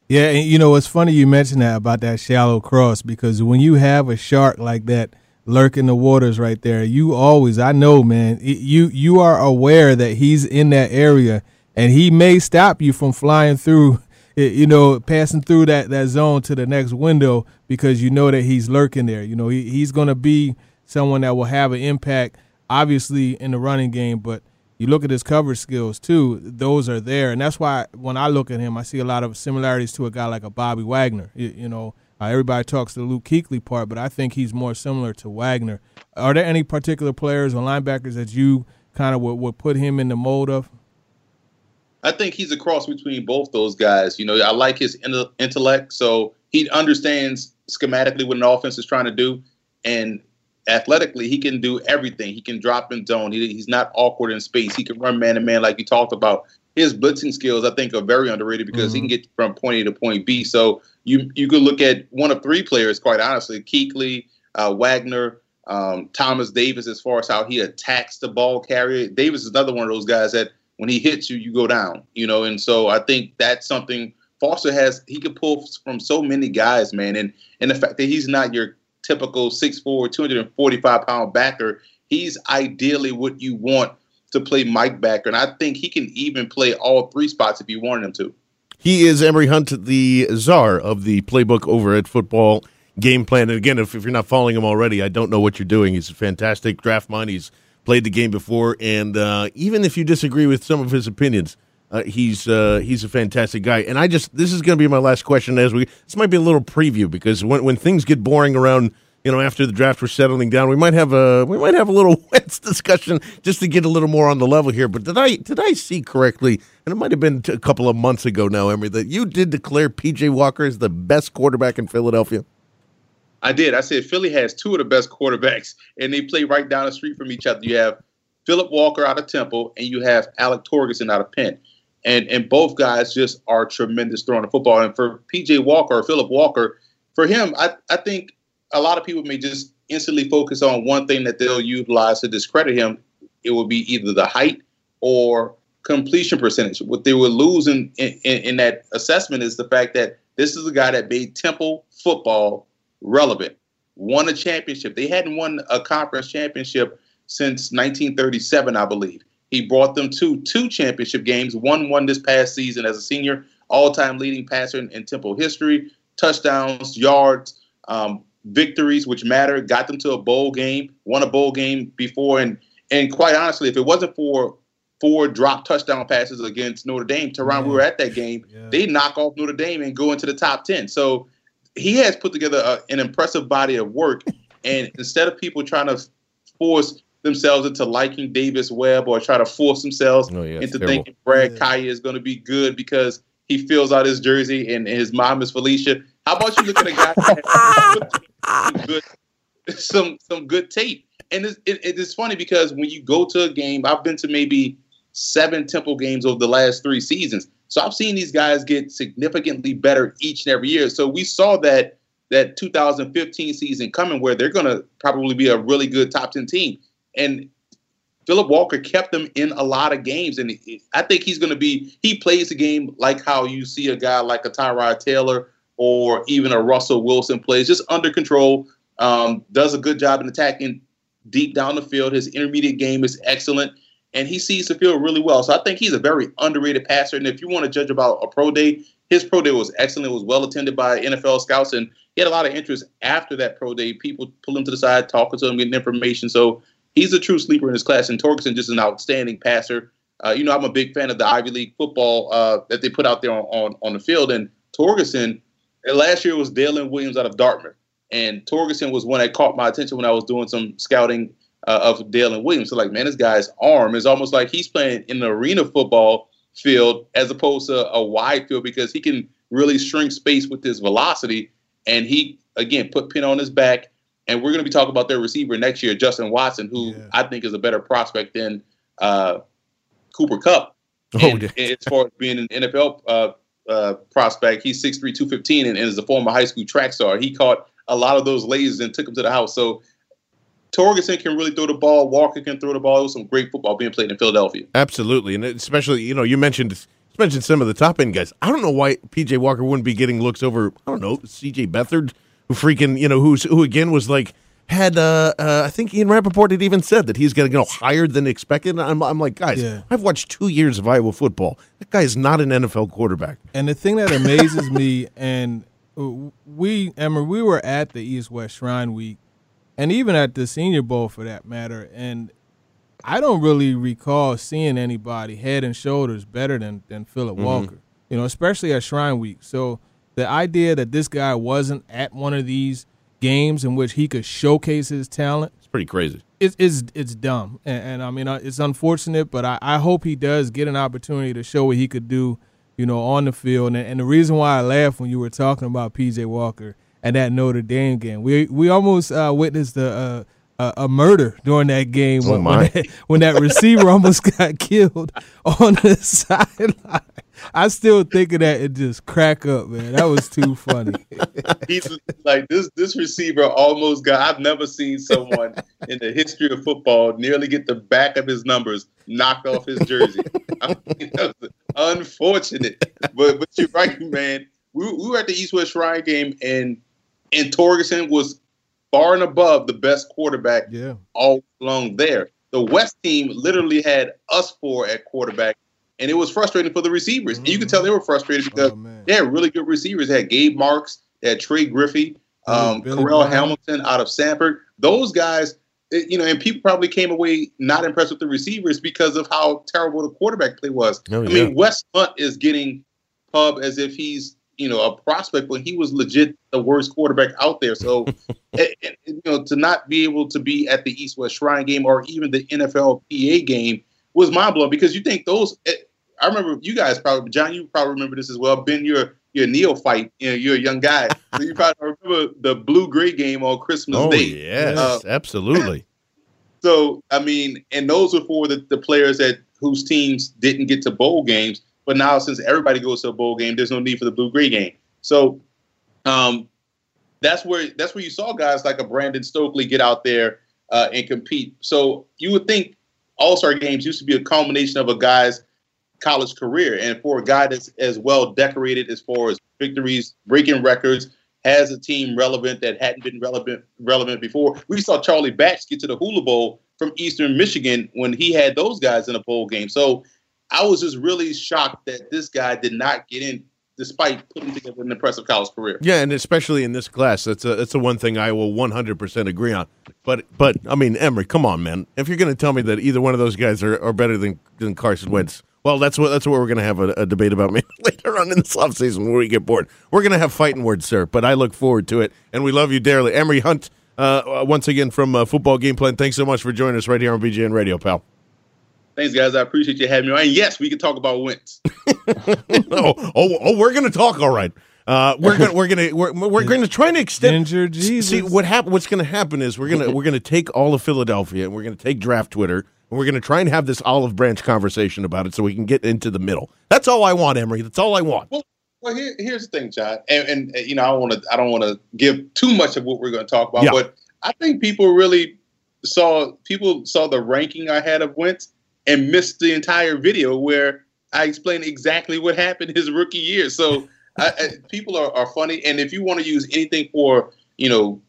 Yeah, and you know it's funny you mentioned that about that shallow cross because when you have a shark like that lurking the waters right there. You always, I know, man. You you are aware that he's in that area, and he may stop you from flying through. You know, passing through that, that zone to the next window because you know that he's lurking there. You know, he, he's going to be someone that will have an impact, obviously, in the running game, but you look at his coverage skills too; those are there, and that's why when I look at him, I see a lot of similarities to a guy like a Bobby Wagner. You, you know, uh, everybody talks to the Luke Kuechly part, but I think he's more similar to Wagner. Are there any particular players or linebackers that you kind of would, would put him in the mold of? I think he's a cross between both those guys. You know, I like his intellect, so he understands schematically what an offense is trying to do, and athletically, he can do everything. He can drop in zone. He, he's not awkward in space. He can run man to man, like you talked about. His blitzing skills, I think, are very underrated because mm-hmm. he can get from point A to point B. So you you could look at one of three players, quite honestly, Kuechly, uh, Wagner, um, Thomas Davis, as far as how he attacks the ball carrier. Davis is another one of those guys that when he hits you, you go down. You know, and so I think that's something Foster has. He can pull from so many guys, man, and and the fact that he's not your typical 6'4", 245 pound backer. He's ideally what you want to play Mike backer, and I think he can even play all three spots if you wanted him to. He is Emory Hunt, the czar of the playbook over at Football Game Plan. And again, if, if you're not following him already, I don't know what you're doing. He's a fantastic draft mind. He's played the game before, and uh, even if you disagree with some of his opinions, uh, he's uh, he's a fantastic guy, and I just this is going to be my last question as we this might be a little preview because when when things get boring around you know after the draft we're settling down we might have a we might have a little <laughs> Wentz discussion just to get a little more on the level here. But did I did I see correctly? And it might have been a couple of months ago now, Emory, that you did declare PJ Walker as the best quarterback in Philadelphia. I did. I said Philly has two of the best quarterbacks, and they play right down the street from each other. You have Philip Walker out of Temple, and you have Alek Torgersen out of Penn and and both guys just are tremendous throwing the football. And for PJ Walker or Philip Walker, for him, I, I think a lot of people may just instantly focus on one thing that they'll utilize to discredit him. It will be either the height or completion percentage. What they will lose in, in, in that assessment is the fact that this is a guy that made Temple football relevant, won a championship. They hadn't won a conference championship since 1937, I believe. He brought them to two championship games, one one this past season as a senior, all-time leading passer in, in Temple history, touchdowns, yards, um, victories, which matter. Got them to a bowl game, won a bowl game before, and and quite honestly, if it wasn't for four drop touchdown passes against Notre Dame, Teron, we were at that game. Yeah. They knock off Notre Dame and go into the top ten. So he has put together a, an impressive body of work. And instead of people trying to force themselves into liking Davis Webb or try to force themselves oh, yeah, into thinking Brad yeah. Kaaya is going to be good because he fills out his jersey and, his mom is Felicia. How about you look at a guy some good, some some good tape? And it's, it, it's funny because when you go to a game, I've been to maybe seven Temple games over the last three seasons. So I've seen these guys get significantly better each and every year. So we saw that that 2015 season coming where they're going to probably be a really good top 10 team and Philip Walker kept them in a lot of games, and I think he's going to be. He plays the game like how you see a guy like a Tyrod Taylor or even a Russell Wilson plays, just under control. Um, does a good job in attacking deep down the field. His intermediate game is excellent, and he sees the field really well. So I think he's a very underrated passer. And if you want to judge about a pro day, his pro day was excellent. It was well attended by NFL scouts, and he had a lot of interest after that pro day. People pull him to the side, talking to him, getting information. So he's a true sleeper in his class, and Torgersen just an outstanding passer. Uh, you know, I'm a big fan of the Ivy League football uh, that they put out there on, on, on the field. And Torgersen, last year was Dalyn Williams out of Dartmouth. And Torgersen was one that caught my attention when I was doing some scouting uh, of Dalyn Williams. So, like, man, this guy's arm is almost like he's playing in an arena football field as opposed to a wide field because he can really shrink space with his velocity. And he, again, put pin on his back and we're going to be talking about their receiver next year, Justin Watson, who yeah. I think is a better prospect than uh, Cooper Kupp. Oh, and, as far as being an NFL uh, uh, prospect, he's 6'3", 215, and, and is a former high school track star. He caught a lot of those lasers and took them to the house. So Torgersen can really throw the ball. Walker can throw the ball. It was some great football being played in Philadelphia. Absolutely, and especially you know you mentioned mentioned some of the top end guys. I don't know why PJ Walker wouldn't be getting looks over. I don't know C.J. Beathard who freaking you know who's who again was like had uh, uh, I think Ian Rapoport had even said that he's going to go higher than expected. And I'm, I'm like, guys, Yeah. I've watched two years of Iowa football. That guy is not an NFL quarterback. And the thing that amazes me, and we, Emma, we were at the East West Shrine Week, and even at the Senior Bowl for that matter, and I don't really recall seeing anybody head and shoulders better than than Philip Mhm. Walker. You know, especially at Shrine Week. So the idea that this guy wasn't at one of these games in which he could showcase his talent It's pretty crazy. it's it's it's dumb, and, and I mean uh, it's unfortunate, but I, I hope he does get an opportunity to show what he could do, you know, on the field. And, and the reason why I laughed when you were talking about PJ Walker and that Notre Dame game, we we almost uh, witnessed a, a a a murder during that game Oh, when, when, that, when that receiver <laughs> almost got killed on the <laughs> sideline. I still think of that and just crack up, man. That was too funny. <laughs> He's like this. This receiver almost got. I've never seen someone in the history of football nearly get the back of his numbers knocked off his jersey. I mean, that was unfortunate, but but you're right, man. We, we were at the East West Shrine game, and and Torgersen was far and above the best quarterback Yeah. all along there. The West team literally had us four at quarterback, and it was frustrating for the receivers. And you could tell they were frustrated because they had really good receivers. They had Gabe Marks, they had Trey Griffey, um, Billy Carell Hamilton out of Sanford. Those guys, eh, you know, and people probably came away not impressed with the receivers because of how terrible the quarterback play was. Oh, I yeah. mean, Wes Lunt is getting pub as if he's you know a prospect when he was legit the worst quarterback out there. So, <laughs> and, and, you know, to not be able to be at the East West Shrine game or even the NFL PA game was mind blowing because you think those. eh, I remember you guys probably, John, you probably remember this as well. Ben, you're you're a neophyte. You know, you're a young guy, so you probably remember the blue gray game on Christmas Oh Day. yes, Uh, absolutely. so I mean, and those were for the, the players that whose teams didn't get to bowl games. But now, since everybody goes to a bowl game, there's no need for the blue gray game. So, um, that's where that's where you saw guys like a Brandon Stokley get out there uh, and compete. So you would think All Star games used to be a culmination of a guy's college career, and for a guy that's as well decorated as far as victories, breaking records, has a team relevant that hadn't been relevant relevant before. We saw Charlie Batch get to the Hula Bowl from Eastern Michigan when he had those guys in a bowl game. So I was just really shocked that this guy did not get in, despite putting together an impressive college career. Yeah, and especially in this class, that's a that's the one thing I will 100% agree on. But but I mean, Emory, come on, man. If you're going to tell me that either one of those guys are, are better than, than Carson Wentz, well, that's what that's what we're going to have a, a debate about <laughs> maybe later on in this offseason when we get bored. We're going to have fighting words, sir. But I look forward to it, and we love you dearly, Emory Hunt. Uh, once again from uh, Football Game Plan. Thanks so much for joining us right here on BGN Radio, pal. Thanks, guys. I appreciate you having me on. And yes, we can talk about Wentz. <laughs> oh, oh, oh, we're going to talk. All right. Uh, we're gonna we're gonna we're, we're gonna try to extend. Ginger Jesus. See what happen? What's gonna happen is we're gonna we're gonna take all of Philadelphia and we're gonna take draft Twitter and we're gonna try and have this olive branch conversation about it so we can get into the middle. That's all I want, Emory. That's all I want. Well, well, here, here's the thing, John, and, and uh, you know, I want to, I don't want to give too much of what we're going to talk about, Yeah. but I think people really saw people saw the ranking I had of Wentz and missed the entire video where I explained exactly what happened his rookie year. So I, I, people are, are funny, and if you want to use anything for you know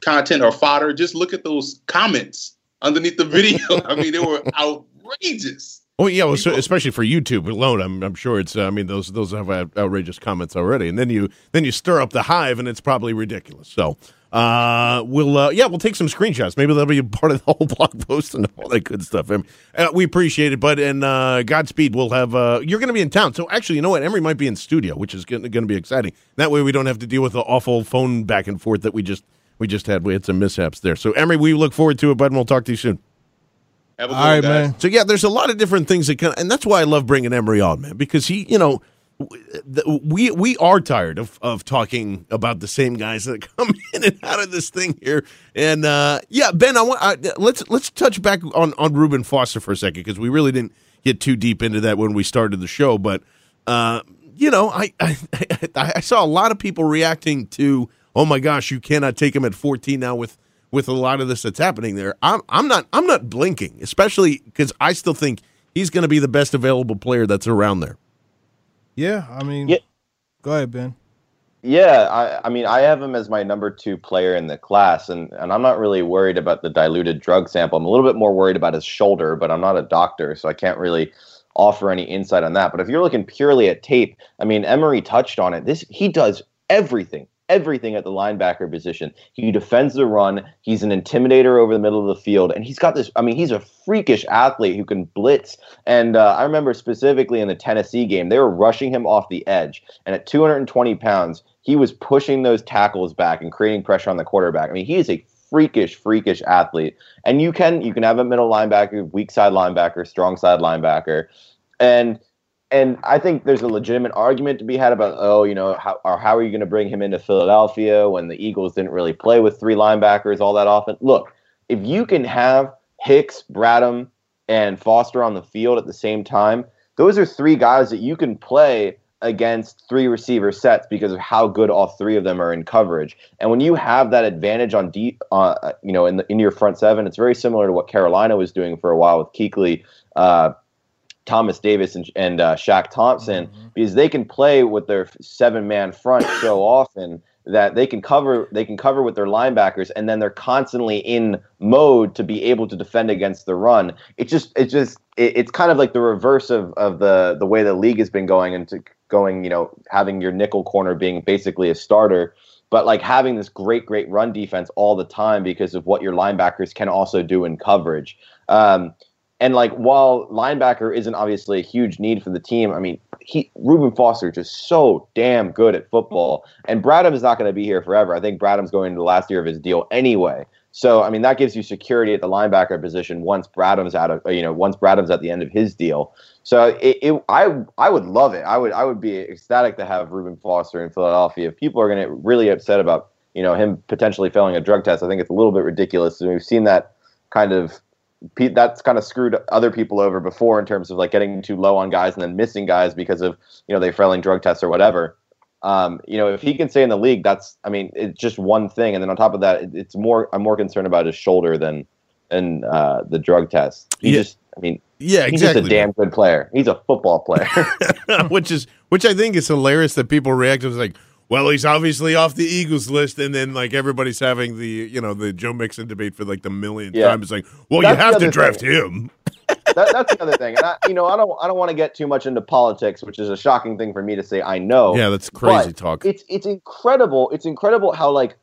content or fodder, just look at those comments underneath the video. <laughs> I mean, they were outrageous. Oh yeah, well, so, especially for YouTube alone, I'm, I'm sure it's. Uh, I mean, those those have outrageous comments already, and then you then you stir up the hive, and it's probably ridiculous. So uh, we'll uh, yeah, we'll take some screenshots. Maybe that'll be a <laughs> part of the whole blog post and all that good stuff. I mean, uh, we appreciate it, but and uh, Godspeed. We'll have uh, you're going to be in town, so actually, you know what? Emory might be in studio, which is going to be exciting. That way, we don't have to deal with the awful phone back and forth that we just we just had. We had some mishaps there. So Emory, we look forward to it, bud, and we'll talk to you soon. Have a good right, one, guys. man. So yeah, there's a lot of different things that can, and that's why I love bringing Emory on, man, because he, you know, we we are tired of of talking about the same guys that <laughs> come in and out of this thing here, and uh, yeah, Ben, I want I, let's let's touch back on on Reuben Foster for a second because we really didn't get too deep into that when we started the show, but uh, you know, I, I <laughs> I saw a lot of people reacting to, oh my gosh, you cannot take him at 14 now with with a lot of this that's happening there. I'm I'm not I'm not blinking, especially because I still think he's going to be the best available player that's around there. Yeah, I mean, Yeah. go ahead, Ben. Yeah, I, I mean, I have him as my number two player in the class, and, and I'm not really worried about the diluted drug sample. I'm a little bit more worried about his shoulder, but I'm not a doctor, so I can't really offer any insight on that. But if you're looking purely at tape, I mean, Emory touched on it. This he does everything, everything at the linebacker position. He defends the run. He's an intimidator over the middle of the field, and he's got this. I mean, he's a freakish athlete who can blitz. And uh, I remember specifically in the Tennessee game, they were rushing him off the edge, and at 220 pounds, he was pushing those tackles back and creating pressure on the quarterback. I mean, he is a freakish, freakish athlete. And you can you can have a middle linebacker, weak side linebacker, strong side linebacker, and and I think there's a legitimate argument to be had about oh you know how or how are you going to bring him into Philadelphia when the Eagles didn't really play with three linebackers all that often? Look, if you can have Hicks, Bradham, and Foster on the field at the same time, those are three guys that you can play against three receiver sets because of how good all three of them are in coverage. And when you have that advantage on deep, uh, you know, in the, in your front seven, it's very similar to what Carolina was doing for a while with Kuechly, uh, Thomas Davis, and, and uh, Shaq Thompson, mm-hmm. because they can play with their seven man front so often that they can cover they can cover with their linebackers and then they're constantly in mode to be able to defend against the run it just it just it, it's kind of like the reverse of, of the the way the league has been going into going, you know, having your nickel corner being basically a starter, but like having this great, great run defense all the time because of what your linebackers can also do in coverage. Um, and like while linebacker isn't obviously a huge need for the team, I mean, he Reuben Foster just so damn good at football. And Bradham is not going to be here forever. I think Bradham's going into the last year of his deal anyway. So I mean that gives you security at the linebacker position once Bradham's out of you know once Bradham's at the end of his deal. So it, it I I would love it. I would I would be ecstatic to have Reuben Foster in Philadelphia. If people are going to get really upset about you know him potentially failing a drug test, I think it's a little bit ridiculous. And we've seen that kind of that's kind of screwed other people over before in terms of like getting too low on guys and then missing guys because of you know they failing drug tests or whatever. Um, you know, if he can stay in the league, that's I mean, it's just one thing, and then on top of that, it's more I'm more concerned about his shoulder than than uh, the drug test. He yeah. just, I mean, yeah, he's exactly. just a damn good player. He's a football player, <laughs> which is which I think is hilarious that people react to like, well, he's obviously off the Eagles list, and then like everybody's having the you know the Joe Mixon debate for like the millionth yeah. time. It's like, well, that's you have to draft thing. him <laughs> that, that's the other thing. And I, you know, I don't, I don't want to get too much into politics, which is a shocking thing for me to say. I know. Yeah, that's crazy talk. It's, it's incredible. It's incredible how like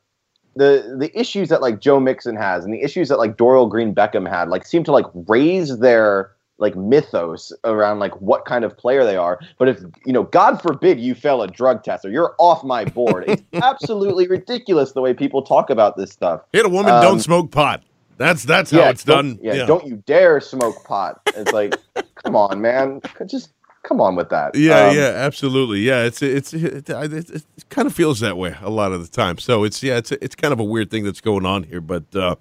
the the issues that like Joe Mixon has and the issues that like Dorial Green Beckham had like seem to like raise their like mythos around like what kind of player they are. But if you know, God forbid you fail a drug test or you're off my board. It's <laughs> absolutely ridiculous the way people talk about this stuff. Hit a woman, um, don't smoke pot. That's that's how yeah, it's done. Yeah, yeah, don't you dare smoke pot. It's like, <laughs> come on, man, just come on with that. Yeah, um, yeah, absolutely. Yeah, it's it's it, it, it, kind of feels that way a lot of the time. So it's yeah, it's it's kind of a weird thing that's going on here, but. uh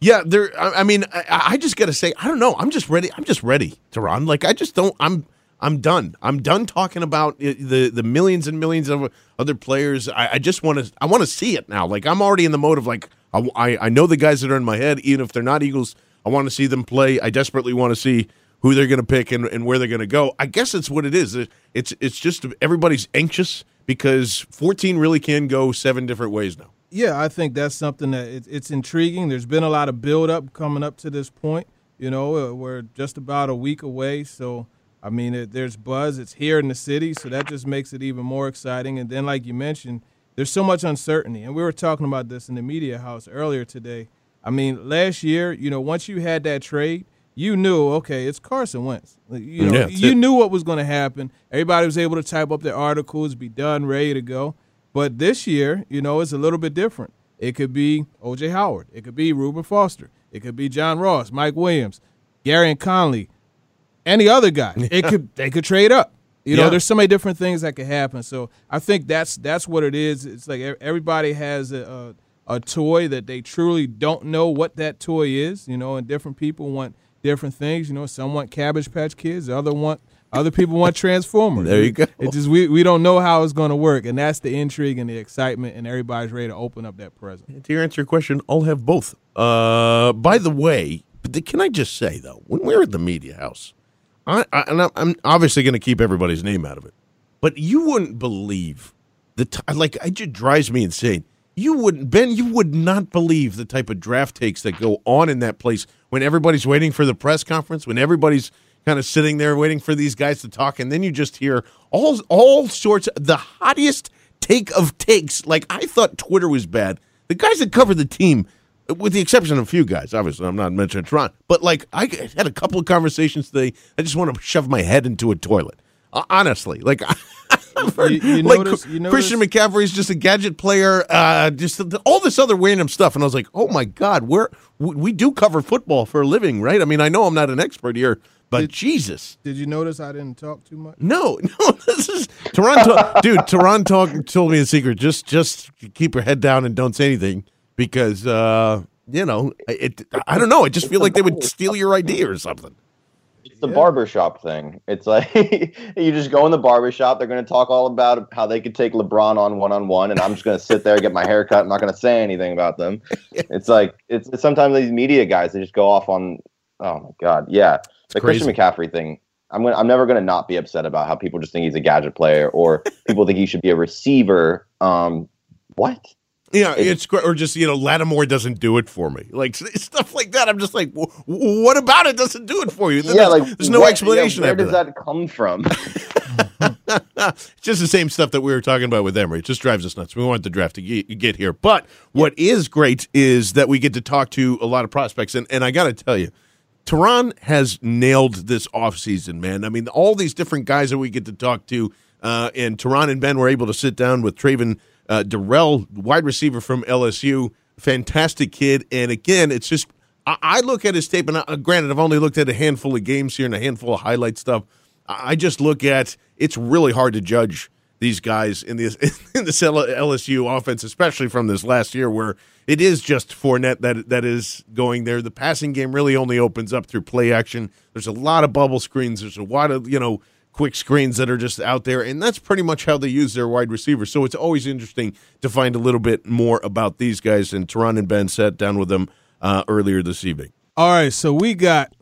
yeah, there. I, I mean, I, I just got to say, I don't know. I'm just ready. I'm just ready to run. Like, I just don't. I'm. I'm done. I'm done talking about eh, the the millions and millions of other players. I, I just want to. I want to see it now. Like, I'm already in the mode of like, I, I know the guys that are in my head, even if they're not Eagles. I want to see them play. I desperately want to see who they're going to pick and, and where they're going to go. I guess it's what it is. It's it's just everybody's anxious because 14 really can go seven different ways now. Yeah, I think that's something that it, it's intriguing. There's been a lot of build up coming up to this point. You know, uh, we're just about a week away, so I mean, it, there's buzz. It's here in the city, so that just makes it even more exciting. And then, like you mentioned, there's so much uncertainty. And we were talking about this in the media house earlier today. I mean, last year, you know, once you had that trade, you knew, okay, it's Carson Wentz. You know, yeah, you it. knew what was going to happen. Everybody was able to type up their articles, be done, ready to go. But this year, you know, it's a little bit different. It could be O.J. Howard. It could be Reuben Foster. It could be John Ross, Mike Williams, Gareon Conley, any other guy. <laughs> It could they could trade up. You know, there's so many different things that could happen. So I think that's that's what it is. It's like everybody has a, a, a toy that they truly don't know what that toy is. You know, and different people want different things. You know, some want Cabbage Patch Kids, the other want other people want Transformers. there you go. It just we, we don't know how it's going to work, and that's the intrigue and the excitement, and everybody's ready to open up that present. To answer your question, I'll have both. Uh, by the way, can I just say though, when we we're at the media house I, I and I'm obviously going to keep everybody's name out of it, but you wouldn't believe the t- like it just drives me insane. You wouldn't, Ben. You would not believe the type of draft takes that go on in that place when everybody's waiting for the press conference, when everybody's kind of sitting there waiting for these guys to talk, and then you just hear all all sorts of the hottest take of takes. Like I thought Twitter was bad. The guys that cover the team, with the exception of a few guys, obviously I'm not mentioning Tron, but like I had a couple of conversations today. I just want to shove my head into a toilet. Uh, honestly, like. <laughs> You, you like notice, you Christian notice- McCaffrey is just a gadget player, uh, just all this other random stuff, and I was like, "Oh my god, we're we, we do cover football for a living, right?" I mean, I know I'm not an expert here, but Jesus, Did you notice I didn't talk too much? no, <laughs> no, this is Toronto, dude. Toronto told me a secret. Just, just keep your head down and don't say anything because, uh, you know, it. I don't know. I just feel like they would steal your idea or something. It's the barbershop thing. It's like <laughs> you just go in the barbershop, they're going to talk all about how they could take LeBron on one on one, and I'm just going to sit there, and get my hair cut. I'm not going to say anything about them. <laughs> It's like, it's, it's sometimes these media guys, they just go off on, oh my God. Yeah. the Christian. McCaffrey thing. I'm gonna, I'm never going to not be upset about how people just think he's a gadget player or <laughs> people think he should be a receiver. Um, what? Yeah, it's great. Or just you know, Lattimore doesn't do it for me, like <laughs> stuff like that. I'm just like, "Wh- wh- what about it doesn't do it for you? yeah, There's, like there's no what- explanation. Yeah, where does that. that come from? it's <laughs> just the same stuff that we were talking about with Emory. It just drives us nuts. We want the draft to get, get here. But what is great is that we get to talk to a lot of prospects. And, and I got to tell you, Tehran has nailed this offseason, man. I mean, all these different guys that we get to talk to, uh, and Tehran and Ben were able to sit down with Travin uh, Dural, wide receiver from LSU. Fantastic kid. And again, it's just, I, I look at his tape, and uh, granted, I've only looked at a handful of games here and a handful of highlight stuff. I I just look at it's really hard to judge these guys in this <laughs> in this LSU offense, especially from this last year, where it is just Fournette that that is going there. The passing game really only opens up through play action. There's a lot of bubble screens. There's a lot of you know quick screens that are just out there, and that's pretty much how they use their wide receivers. So it's always interesting to find a little bit more about these guys. And Teron and Ben sat down with them uh, earlier this evening. All right, so we got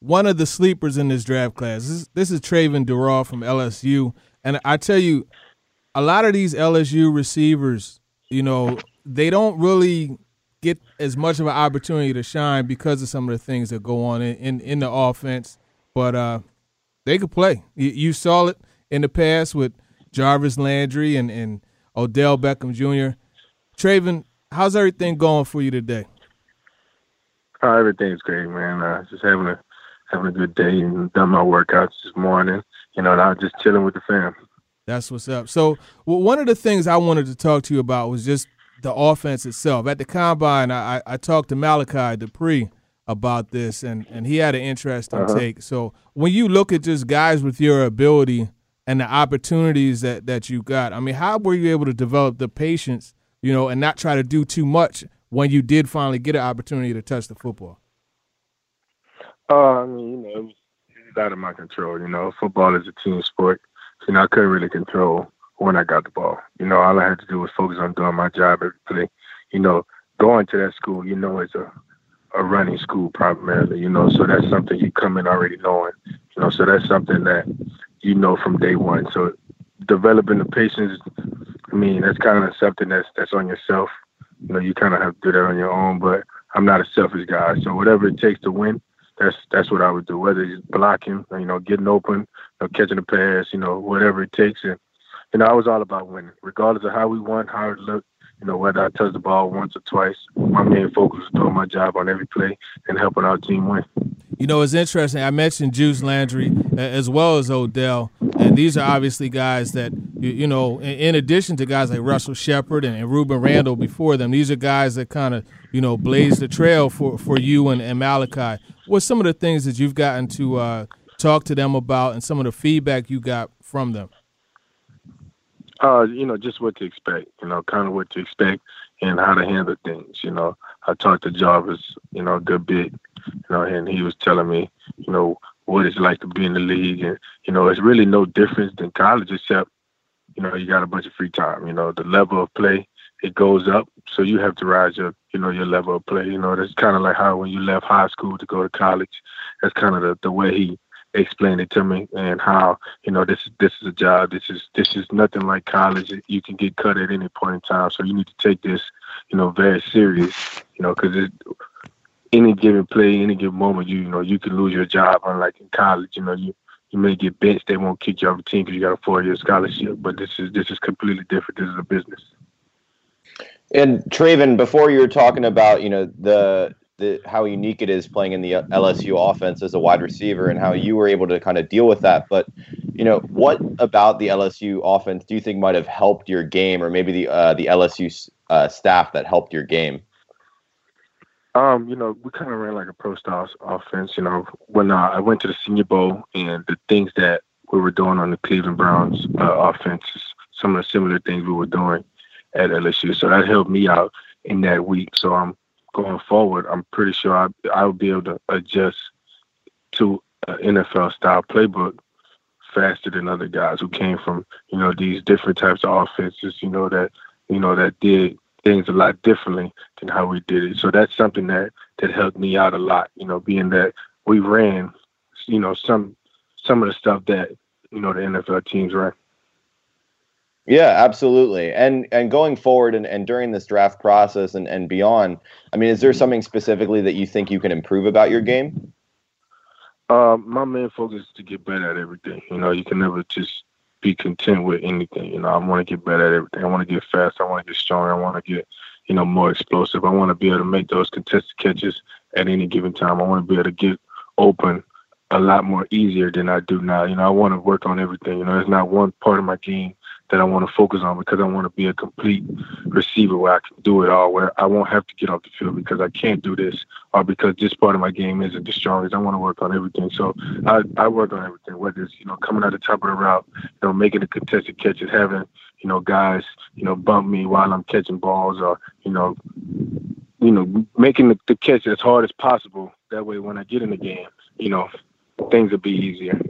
one of the sleepers in this draft class. This is, this is Travin Dural from LSU, and I tell you, a lot of these LSU receivers, you know, they don't really get as much of an opportunity to shine because of some of the things that go on in in, in the offense. But uh, they could play. You, you saw it in the past with Jarvis Landry and, and Odell Beckham Jr. Travin, how's everything going for you today? Oh, everything's great, man. Uh, just having a having a good day and done my workouts this morning. You know, and I'm just chilling with the fam. That's what's up. So, well, one of the things I wanted to talk to you about was just the offense itself. At the combine, I, I talked to Malachi Dupre about this, and, and he had an interesting Uh-huh. take. So, when you look at just guys with your ability and the opportunities that, that you got, I mean, how were you able to develop the patience, you know, and not try to do too much when you did finally get an opportunity to touch the football? Uh, I mean, you know, it was, it was out of my control. You know, football is a team sport. You know, I couldn't really control when I got the ball. You know, all I had to do was focus on doing my job every play. You know, going to that school, you know, it's a a running school primarily. You know, so that's something you come in already knowing. You know, so that's something that you know from day one. So developing the patience, I mean, that's kind of something that's that's on yourself. You know, you kind of have to do that on your own. But I'm not a selfish guy, so whatever it takes to win, that's that's what I would do. Whether it's blocking, you know, getting open, know, catching a pass, you know, whatever it takes. And you know, I was all about winning, regardless of how we won, how it looked. You know, whether I touched the ball once or twice, my main focus was doing my job on every play and helping our team win. You know, it's interesting. I mentioned Juice Landry as well as Odell, and these are obviously guys that you, know, in, addition to guys like Russell Shepard and, and Rueben Randle before them, these are guys that kind of you know blaze the trail for for you and, and Malachi. What's some of the things that you've gotten to uh, talk to them about, and some of the feedback you got from them? Uh, you know, just what to expect, you know, kind of what to expect and how to handle things. You know, I talked to Jarvis, you know, a good bit, you know, and he was telling me, you know, what it's like to be in the league. And, you know, it's really no difference than college except, you know, you got a bunch of free time. You know, the level of play, it goes up. So you have to rise your, you know, your level of play. You know, that's kind of like how when you left high school to go to college, that's kind of the, the way he explained it to me and how you know this this is a job. This is this is nothing like college. You can get cut at any point in time, so you need to take this you know very serious. You know because any given play, any given moment, you, you know you can lose your job. Unlike in college, you know you you may get benched. They won't kick you off the team because you got a four year scholarship. But this is this is completely different. This is a business. And Travin, before you were talking about, you know, the the how unique it is playing in the LSU offense as a wide receiver and how you were able to kind of deal with that. But you know, what about the LSU offense do you think might have helped your game, or maybe the uh, the LSU uh, staff that helped your game? Um, you know, we kind of ran like a pro style offense. You know, when uh, I went to the Senior Bowl and the things that we were doing on the Cleveland Browns uh, offenses, some of the similar things we were doing at LSU. So that helped me out in that week. So I'm going forward. I'm pretty sure I I'll be able to adjust to an NFL style playbook faster than other guys who came from you know these different types of offenses. You know that you know that did things a lot differently than how we did it. So that's something that that helped me out a lot. You know, being that we ran, you know, some some of the stuff that you know the NFL teams ran. Yeah, absolutely. And and going forward and, and during this draft process and, and beyond, I mean, is there something specifically that you think you can improve about your game? Um, my main focus is to get better at everything. You know, you can never just be content with anything. You know, I want to get better at everything. I want to get fast. I want to get stronger. I want to get, you know, more explosive. I want to be able to make those contested catches at any given time. I want to be able to get open a lot more easier than I do now. You know, I want to work on everything. You know, there's not one part of my game that I want to focus on because I want to be a complete receiver where I can do it all, where I won't have to get off the field because I can't do this or because this part of my game isn't the strongest. I want to work on everything. So I, I work on everything, whether it's, you know, coming out the top of the route, you know, making the contested catches, having, you know, guys, you know, bump me while I'm catching balls or, you know, you know, making the, the catch as hard as possible. That way when I get in the game, you know, things will be easier.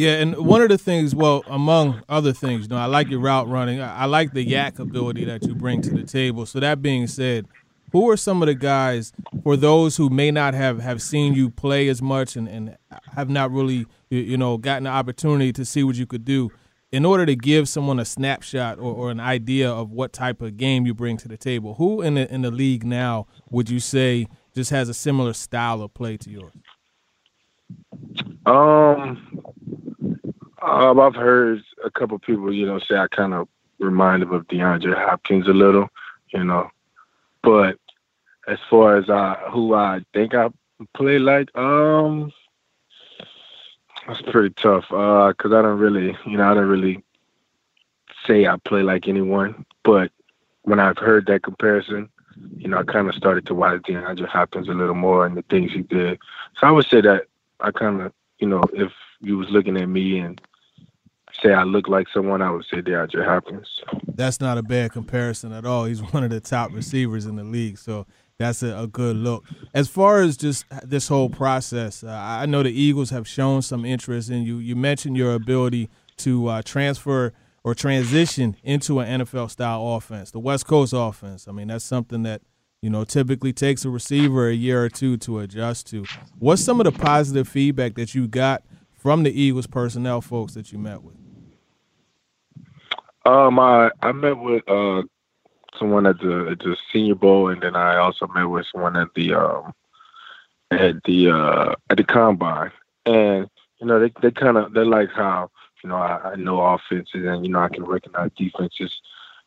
Yeah, and one of the things, well, among other things, you know, I like your route running. I, like the YAC ability that you bring to the table. So that being said, who are some of the guys for those who may not have, have seen you play as much and, and have not really you know gotten the opportunity to see what you could do in order to give someone a snapshot or, or an idea of what type of game you bring to the table who in the in the league now would you say just has a similar style of play to yours um um, I've heard a couple people, you know, say I kind of remind them of DeAndre Hopkins a little, you know. But as far as uh, who I think I play like, um, that's pretty tough. Uh, cause I don't really, you know, I don't really say I play like anyone. But when I've heard that comparison, you know, I kind of started to watch DeAndre Hopkins a little more and the things he did. So I would say that I kind of, you know, if you was looking at me and say I look like someone, I would say DeAndre Hopkins. That's not a bad comparison at all. He's <laughs> one of the top receivers in the league, so that's a, a good look. As far as just this whole process, uh, I know the Eagles have shown some interest in you. You mentioned your ability to uh, transfer or transition into an NFL style offense, the West Coast offense. I mean, that's something that you know typically takes a receiver a year or two to adjust to. What's some of the positive feedback that you got from the Eagles personnel folks that you met with? Um, I I met with uh someone at the at the Senior Bowl, and then I also met with someone at the um at the uh at the combine, and you know they they kind of they like how you know I, I know offenses and you know I can recognize defenses,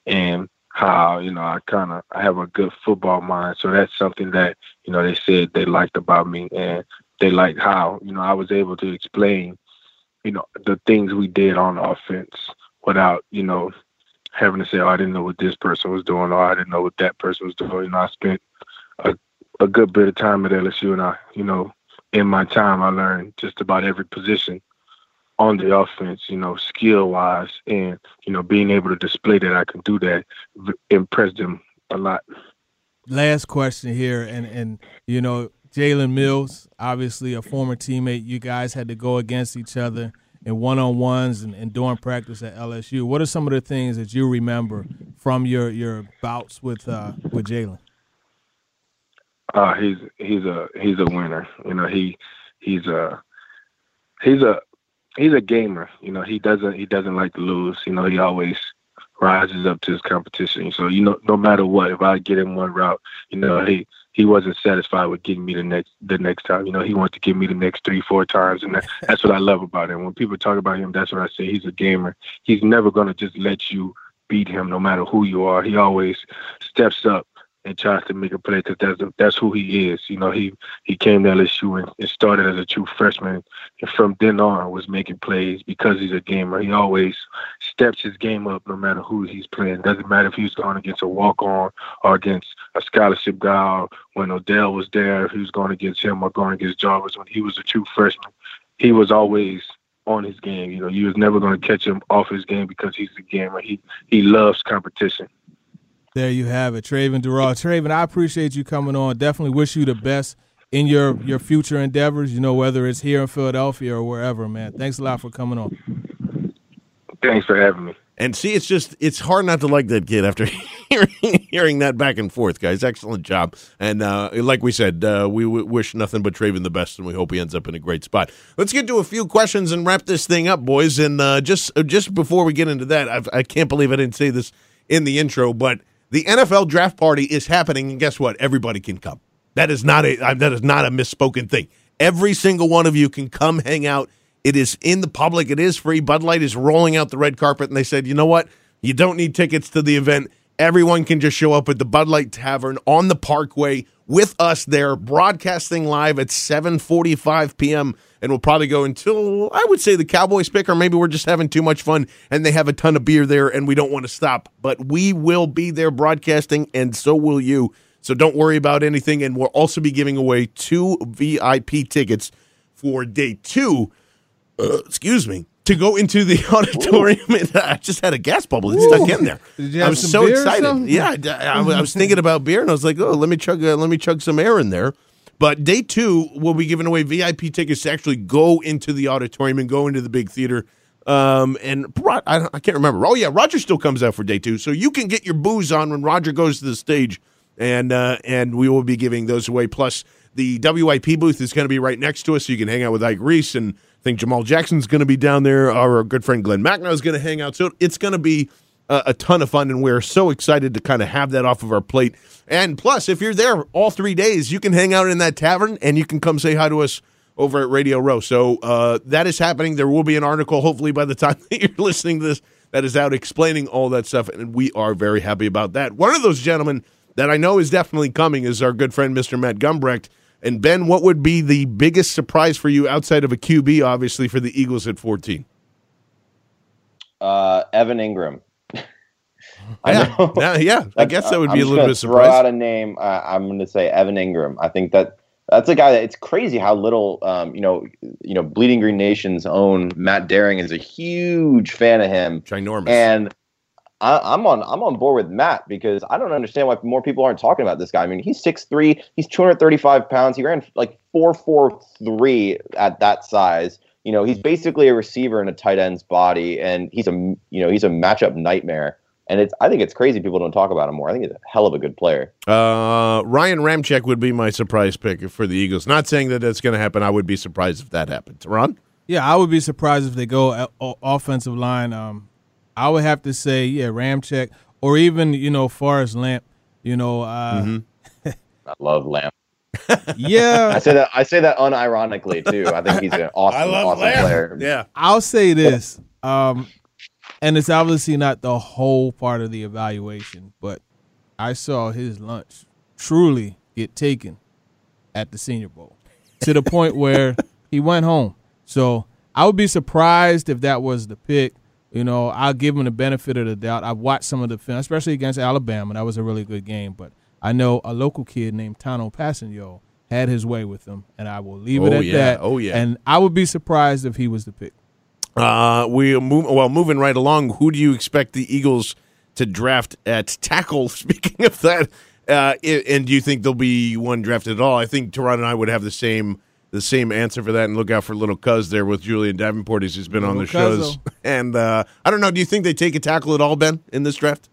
and how you know I kind of I have a good football mind, so that's something that you know they said they liked about me, and they liked how you know I was able to explain you know the things we did on offense without, you know, having to say, oh, I didn't know what this person was doing or I didn't know what that person was doing. You know, I spent a, a good bit of time at LSU and I, you know, in my time I learned just about every position on the offense, you know, skill wise and, you know, being able to display that I can do that impressed them a lot. Last question here and and you know, Jalen Mills, obviously a former teammate, you guys had to go against each other in one on ones and, and during practice at LSU. What are some of the things that you remember from your your bouts with uh, with Jalen? Uh, he's he's a he's a winner. You know, he he's a he's a he's a gamer. You know, he doesn't he doesn't like to lose. You know, he always rises up to his competition. So you know, no matter what, if I get him one route, you know, he he wasn't satisfied with getting me the next the next time. You know, he wanted to give me the next three, four times, and that, that's what I love about him. When people talk about him, that's what I say. He's a gamer. He's never gonna just let you beat him, no matter who you are. He always steps up and tries to make a play because that's that's who he is. You know, he he came to LSU and, and started as a true freshman, and from then on was making plays because he's a gamer. He always steps his game up no matter who he's playing. Doesn't matter if he's going against a walk on or against a scholarship guy. Or when Odell was there, if he was going against him or going against Jarvis when he was a true freshman, he was always on his game. You know, you was never going to catch him off his game because he's a gamer. He he loves competition. There you have it, Travin Dural. Travin, I appreciate you coming on. Definitely wish you the best in your your future endeavors. You know, whether it's here in Philadelphia or wherever, man. Thanks a lot for coming on. Thanks for having me. And see, it's just it's hard not to like that kid after <laughs> hearing, hearing that back and forth, guys. Excellent job, and uh, like we said, uh, we w- wish nothing but Travin the best, and we hope he ends up in a great spot. Let's get to a few questions and wrap this thing up, boys. And uh, just just before we get into that, I've, I can not believe I didn't say this in the intro, but the NFL draft party is happening, and guess what? Everybody can come. That is not a that is not a misspoken thing. Every single one of you can come hang out. It is in the public. It is free. Bud Light is rolling out the red carpet, and they said, you know what? You don't need tickets to the event. Everyone can just show up at the Bud Light Tavern on the Parkway with us there, broadcasting live at 7:45 p.m. and we'll probably go until I would say the Cowboys pick, or maybe we're just having too much fun and they have a ton of beer there and we don't want to stop. But we will be there broadcasting, and so will you. So don't worry about anything. And we'll also be giving away two VIP tickets for day two. Uh, excuse me. To go into the <laughs> auditorium, I just had a gas bubble that stuck in there. I was so excited. Yeah, I, I was- I was thinking about beer, and I was like, "Oh, let me chug, uh, let me chug some air in there." But day two, we'll be giving away VIP tickets to actually go into the auditorium and go into the big theater. Um, and I, I can't remember. Oh yeah, Roger still comes out for day two, so you can get your booze on when Roger goes to the stage, and uh, and we will be giving those away. Plus, the WIP booth is going to be right next to us, so you can hang out with Ike Reese, and think Jamaal Jackson's going to be down there. Our good friend Glenn Macnow is going to hang out, so it's going to be a, a ton of fun, and we're so excited to kind of have that off of our plate. And plus, if you're there all three days, you can hang out in that tavern, and you can come say hi to us over at Radio Row. So uh, that is happening. There will be an article, hopefully, by the time <laughs> that you're listening to this, that is out explaining all that stuff, and we are very happy about that. One of those gentlemen that I know is definitely coming is our good friend, Mr. Matt Gumbrecht. And Ben, what would be the biggest surprise for you outside of a QB, obviously, for the Eagles at 14? Uh, Evan Engram. I Yeah, know. yeah, yeah. I guess that would I'm be a little bit of Throw surprise. out a name. Uh, I'm going to say Evan Engram. I think that that's a guy that it's crazy how little. Um, you know, you know, Bleeding Green Nation's own Matt Daring is a huge fan of him. Ginormous. And I, I'm on I'm on board with Matt because I don't understand why more people aren't talking about this guy. I mean, he's 6'3", he's 235 pounds. He ran like 4'4'3 at that size. You know, he's basically a receiver in a tight end's body, and he's a you know he's a matchup nightmare. And it's I think it's crazy people don't talk about him more. I think he's a hell of a good player. Uh, Ryan Ramczyk would be my surprise pick for the Eagles. Not saying that that's going to happen. I would be surprised if that happened. Ron? Yeah, I would be surprised if they go o- o- offensive line. Um, I would have to say, yeah, Ramczyk or even you know Forrest Lamp. You know, uh, Mm-hmm. <laughs> I love Lamp. yeah, I say that I say that unironically too. I think he's an <laughs> awesome, awesome player. Yeah. I'll say this, um, and it's obviously not the whole part of the evaluation, but I saw his lunch truly get taken at the Senior Bowl to the point where <laughs> he went home. So I would be surprised if that was the pick. You know, I'll give him the benefit of the doubt. I've watched some of the film, especially against Alabama. That was a really good game. But I know a local kid named Tanoh Kpassagnon had his way with him, and I will leave it Oh, at yeah. that. Oh, yeah. And I would be surprised if he was the pick. Uh, we move well. Moving right along. Who do you expect the Eagles to draft at tackle? <laughs> Speaking of that, uh, and do you think there'll be one drafted at all? I think Teron and I would have the same the same answer for that, and look out for little Cuz there with Julian Davenport, as he's been on the Little shows. Cuzzo. <laughs> And uh, I don't know. Do you think they take a tackle at all, Ben, in this draft?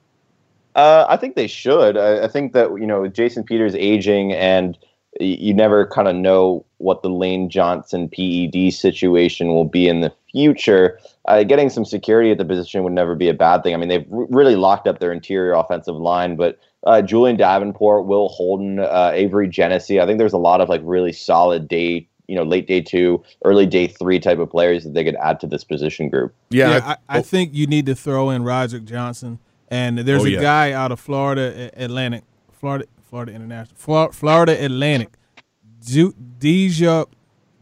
Uh, I think they should. I, I think that you know Jason Peters aging and you never kind of know what the Lane Johnson PED situation will be in the future. Uh, getting some security at the position would never be a bad thing. I mean, they've r- really locked up their interior offensive line, but uh, Julian Davenport, Will Holden, uh, Avery Gennesy, I think there's a lot of like really solid day, you know, late day two, early day three type of players that they could add to this position group. Yeah, yeah I, I, think you need to throw in Roderick Johnson, and there's oh, a yeah. guy out of Florida Atlantic, Florida, Florida International, Florida Atlantic, Dieugot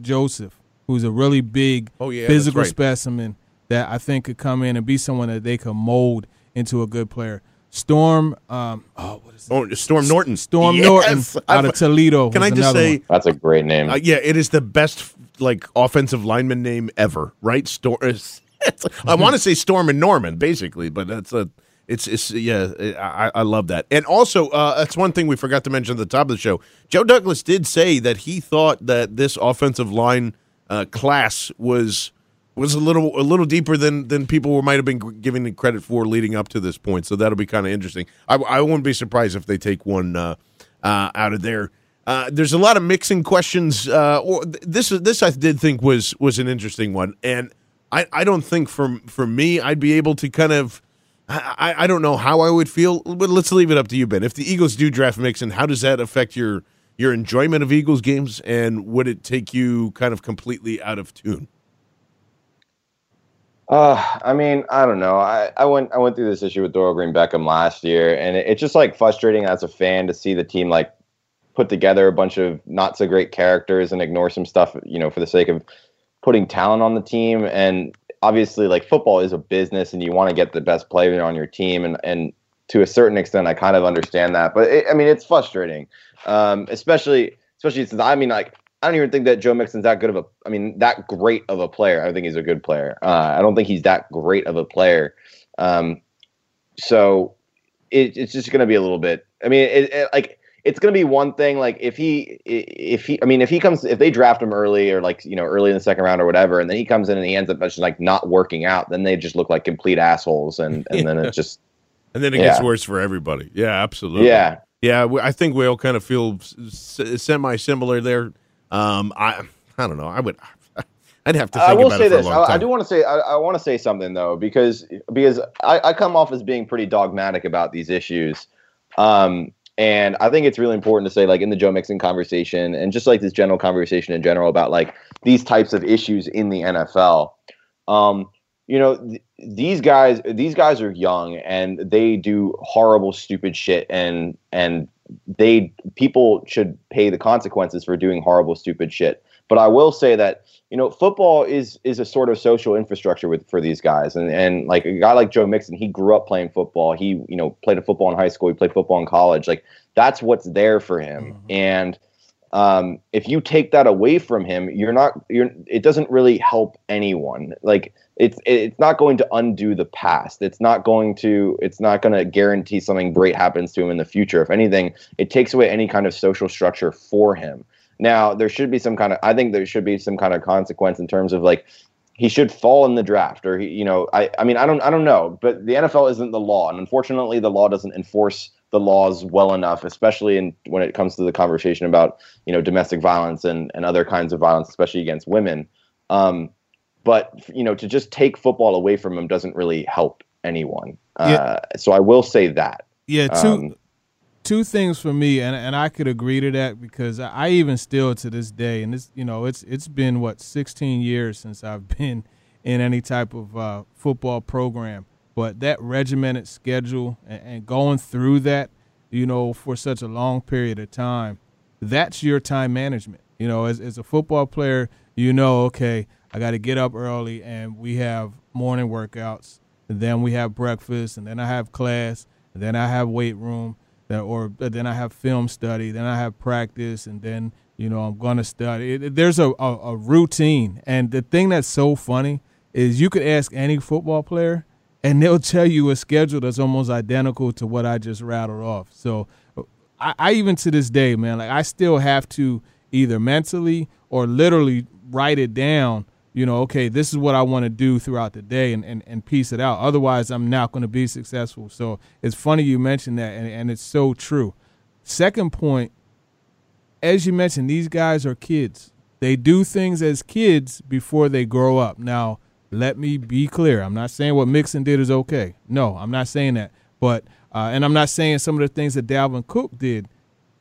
Joseph, who's a really big oh, yeah, physical right. specimen that I think could come in and be someone that they could mold into a good player. Storm, um, oh, what is it? Oh, Storm Norton. Storm yes! Norton out of Toledo. Can I just say one. that's a great name? Uh, yeah, it is the best like offensive lineman name ever. Right? Storm. <laughs> I want to say Storm and Norman, basically, but that's a. It's, it's yeah, I, I love that. And also, uh, that's one thing we forgot to mention at the top of the show. Joe Douglas did say that he thought that this offensive line uh, class was was a little a little deeper than than people might have been giving it credit for leading up to this point. So that'll be kind of interesting. I, I wouldn't be surprised if they take one uh, uh, out of there. Uh, there's a lot of Mixon questions. Uh, or this this I did think was was an interesting one, and I, I don't think for for me I'd be able to kind of I, I don't know how I would feel, but let's leave it up to you, Ben. If the Eagles do draft Mixon, how does that affect your your enjoyment of Eagles games, and would it take you kind of completely out of tune? Uh, I mean, I don't know. I, I went I went through this issue with Dorial Green Beckham last year, and it, it's just like frustrating as a fan to see the team like put together a bunch of not so great characters and ignore some stuff, you know, for the sake of putting talent on the team. And obviously, like football is a business, and you want to get the best player on your team, and and to a certain extent, I kind of understand that. But it, I mean, it's frustrating, um, especially especially since I mean, like I don't even think that Joe Mixon's that good of a. I mean, that great of a player. I think he's a good player. Uh, I don't think he's that great of a player. Um, so it, it's just going to be a little bit. I mean, it, it, like it's going to be one thing. Like if he, if he, I mean, if he comes, if they draft him early or like you know early in the second round or whatever, and then he comes in and he ends up just like not working out, then they just look like complete assholes, and and <laughs> yeah. then it just. And then it yeah. gets worse for everybody. Yeah, absolutely. Yeah. Yeah, I think we all kind of feel semi similar there. Um, I I don't know. I would. <laughs> I'd have to. I will say this. I, I, do want to say. I, I want to say something though, because because I, I, come off as being pretty dogmatic about these issues, um, and I think it's really important to say, like in the Joe Mixon conversation, and just like this general conversation in general about like these types of issues in the NFL. Um, you know, th- these guys. These guys are young, and they do horrible, stupid shit, and and they people should pay the consequences for doing horrible, stupid shit. But I will say that you know football is is a sort of social infrastructure with for these guys, and and like a guy like Joe Mixon, he grew up playing football. He you know played a football in high school. He played football in college. Like that's what's there for him, mm-hmm. and um, if you take that away from him, you're not you're it doesn't really help anyone. Like it's it's not going to undo the past. It's not going to it's not going to guarantee something great happens to him in the future. If anything, it takes away any kind of social structure for him. Now, there should be some kind of I think there should be some kind of consequence in terms of like he should fall in the draft or he, you know, I I mean, I don't I don't know, but the NFL isn't the law and unfortunately the law doesn't enforce the laws well enough, especially in when it comes to the conversation about you know domestic violence and and other kinds of violence, especially against women. Um, but you know, to just take football away from him doesn't really help anyone. Yeah. Uh, so I will say that. Yeah, two um, two things for me, and and I could agree to that because I even still to this day, and this you know it's it's been what 16 years since I've <laughs> been in any type of uh, football program but that regimented schedule and, and going through that, you know, for such a long period of time, that's your time management. You know, as, as a football player, you know, okay, I got to get up early and we have morning workouts, and then we have breakfast, and then I have class, and then I have weight room, or then I have film study, then I have practice, and then you know I'm gonna study. It, there's a, a, a routine, and the thing that's so funny is you could ask any football player, and they'll tell you a schedule that's almost identical to what I just rattled off. So I, I, even to this day, man, like I still have to either mentally or literally write it down. You know, okay, this is what I want to do throughout the day and, and, and piece it out. Otherwise, I'm not going to be successful. So it's funny you mentioned that, and, and it's so true. Second point, as you mentioned, these guys are kids. They do things as kids before they grow up. Now, let me be clear. I'm not saying what Mixon did is okay. No, I'm not saying that. But uh, and I'm not saying some of the things that Dalvin Cook did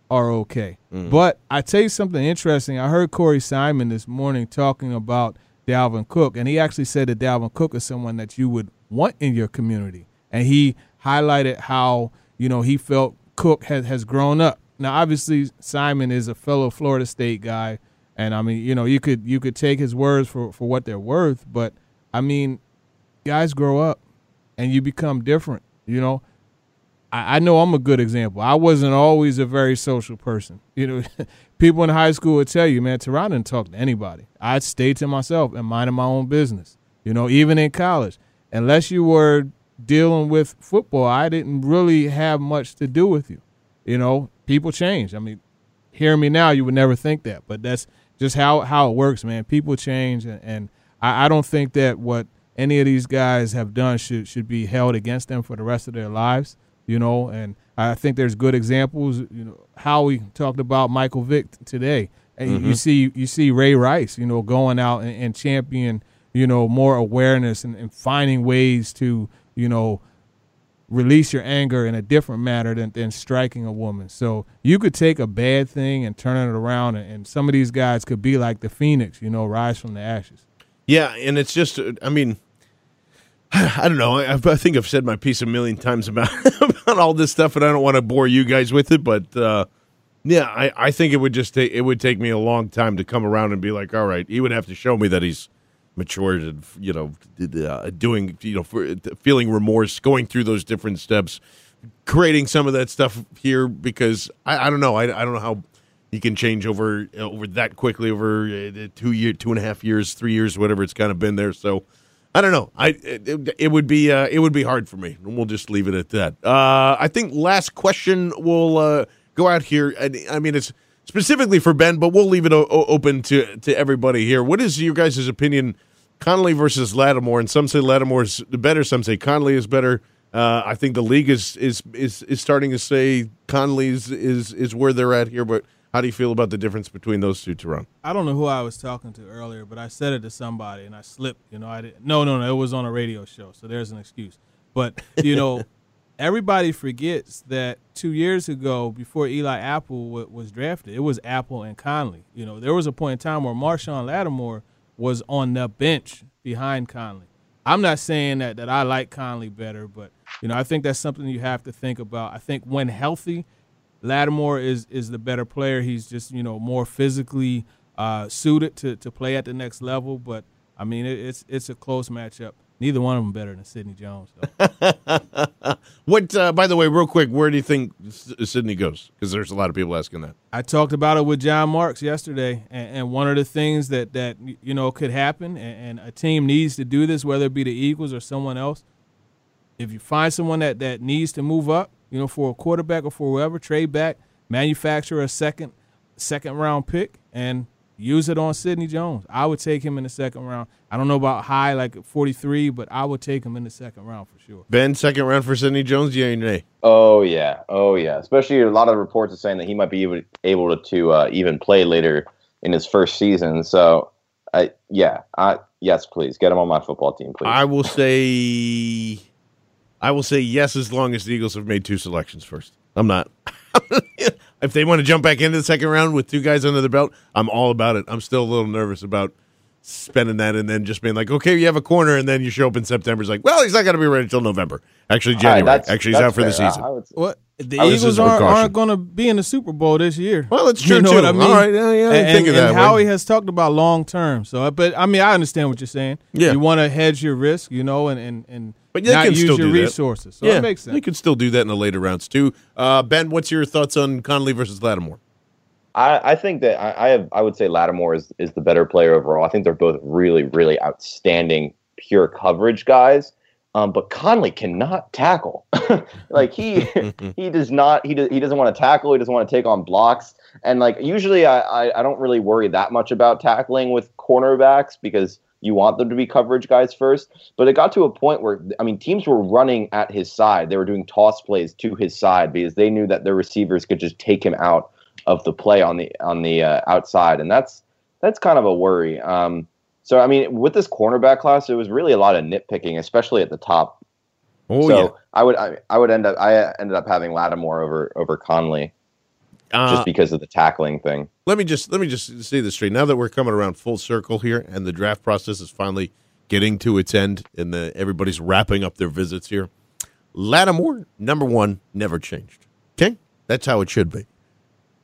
are okay. Mm-hmm. But I tell you something interesting. I heard Corey Simon this morning talking about Dalvin Cook, and he actually said that Dalvin Cook is someone that you would want in your community. And he highlighted how you know he felt Cook has has grown up. Now, obviously, Simon is a fellow Florida State guy, and I mean, you know, you could you could take his words for for what they're worth, but I mean, guys grow up, and you become different. You know, I, I know I'm a good example. I wasn't always a very social person. You know, <laughs> people in high school would tell you, man, Teron didn't talk to anybody. I'd stay to myself and minding my own business. You know, even in college, unless you were dealing with football, I didn't really have much to do with you. You know, people change. I mean, hearing me now, you would never think that, but that's just how how it works, man. People change, and, and I, I don't think that what any of these guys have done should should be held against them for the rest of their lives. You know, and I think there's good examples. You know, how we talked about Michael Vick today, and you- you mm-hmm. see you see Ray Rice, you know, going out and, and champion, you know, more awareness and, and finding ways to, you know, release your anger in a different manner than, than striking a woman. So you could take a bad thing and turn it around, and, and some of these guys could be like the phoenix, you know, rise from the ashes. Yeah, and it's just, I mean, <sighs> I don't know. I, I think I've said my piece a million times about <laughs> about all this stuff, and I don't want to bore you guys with it. But uh, yeah, I, I think it would just take it would take me a long time to come around and be like, all right, he would have to show me that he's matured and you know uh, doing you know for, feeling remorse, going through those different steps, creating some of that stuff here because I, I don't know. I, I don't know how you can change over over that quickly over uh, two year, two and a half years, three years, whatever it's kind of been there. So I don't know. I it, it would be uh, it would be hard for me. We'll just leave it at that. Uh, I think last question will uh, go out here. I, mean, it's specifically for Ben, but we'll leave it o- open to to everybody here. What is your guys' opinion? Conley versus Lattimore, and some say Lattimore's better, some say Conley is better. Uh, I think the league is is is is starting to say Conley's is is where they're at here. But how do you feel about the difference between those two, Teron? I don't know who I was talking to earlier, but I said it to somebody and I slipped. You know, I didn't. No, no, no. It was on a radio show, so there's an excuse. But you know, <laughs> everybody forgets that two years ago, before Eli Apple w- was drafted, it was Apple and Conley. You know, there was a point in time where Marshon Lattimore was on the bench behind Conley. I'm not saying that that I like Conley better, but you know, I think that's something you have to think about. I think when healthy, Lattimore is is the better player. He's just you know more physically uh, suited to, to play at the next level. But I mean, it, it's it's a close matchup. Neither one of them better than Sidney Jones. <laughs> What? Uh, by the way, real quick, where do you think S- Sidney goes? Because there's a lot of people asking that. I talked about it with John Marks yesterday, and, and one of the things that that you know could happen, and, and a team needs to do this, whether it be the Eagles or someone else. If you find someone that that needs to move up, you know, for a quarterback or for whoever, trade back, manufacture a second second round pick, and use it on Sidney Jones. I would take him in the second round. I don't know about high, like 43, but I would take him in the second round for sure. Ben, second round for Sidney Jones, yeah or nay? Oh yeah, oh yeah. Especially a lot of reports are saying that he might be able, able to, to uh, even play later in his first season. So, I yeah, I yes, please get him on my football team, please. I will say, I will say yes as long as the Eagles have made two selections first. I'm not. <laughs> if they want to jump back into the second round with two guys under the belt, I'm all about it. I'm still a little nervous about spending that and then just being like, okay, you have a corner, and then you show up in September. It's like, well, he's not going to be ready until November. Actually, All right, January. that's- Actually, he's that's out for the fair. I- season. I would- What the I Eagles aren't, aren't going to be in the Super Bowl this year. Well, that's true you know too. What I mean? All right, yeah, yeah, I didn't and, think of that way. Howie has talked about long term. So, but I mean, I understand what you're saying. Yeah. you want to hedge your risk, you know, and and and But they not can use still your do that. resources. So yeah, it makes sense. They can still do that in the later rounds too. Uh, ben, what's your thoughts on Conley versus Lattimore? I, I think that I, I have I would say Lattimore is, is the better player overall. I think they're both really, really outstanding pure coverage guys. Um, but Conley cannot tackle. <laughs> like he <laughs> he does not he does, he doesn't want to tackle. He doesn't want to take on blocks. And like usually I, I I don't really worry that much about tackling with cornerbacks because you want them to be coverage guys first. But it got to a point where I mean teams were running at his side. They were doing toss plays to his side because they knew that their receivers could just take him out of the play on the on the uh, outside, and that's that's kind of a worry. Um, so I mean, with this cornerback class, it was really a lot of nitpicking, especially at the top. Oh so yeah. I would I, I would end up I ended up having Lattimore over over Conley Uh, just because of the tackling thing. let me just let me just say this straight. Now that we're coming around full circle here, and the draft process is finally getting to its end, and the everybody's wrapping up their visits here. Lattimore, number one, never changed. Okay, that's how it should be.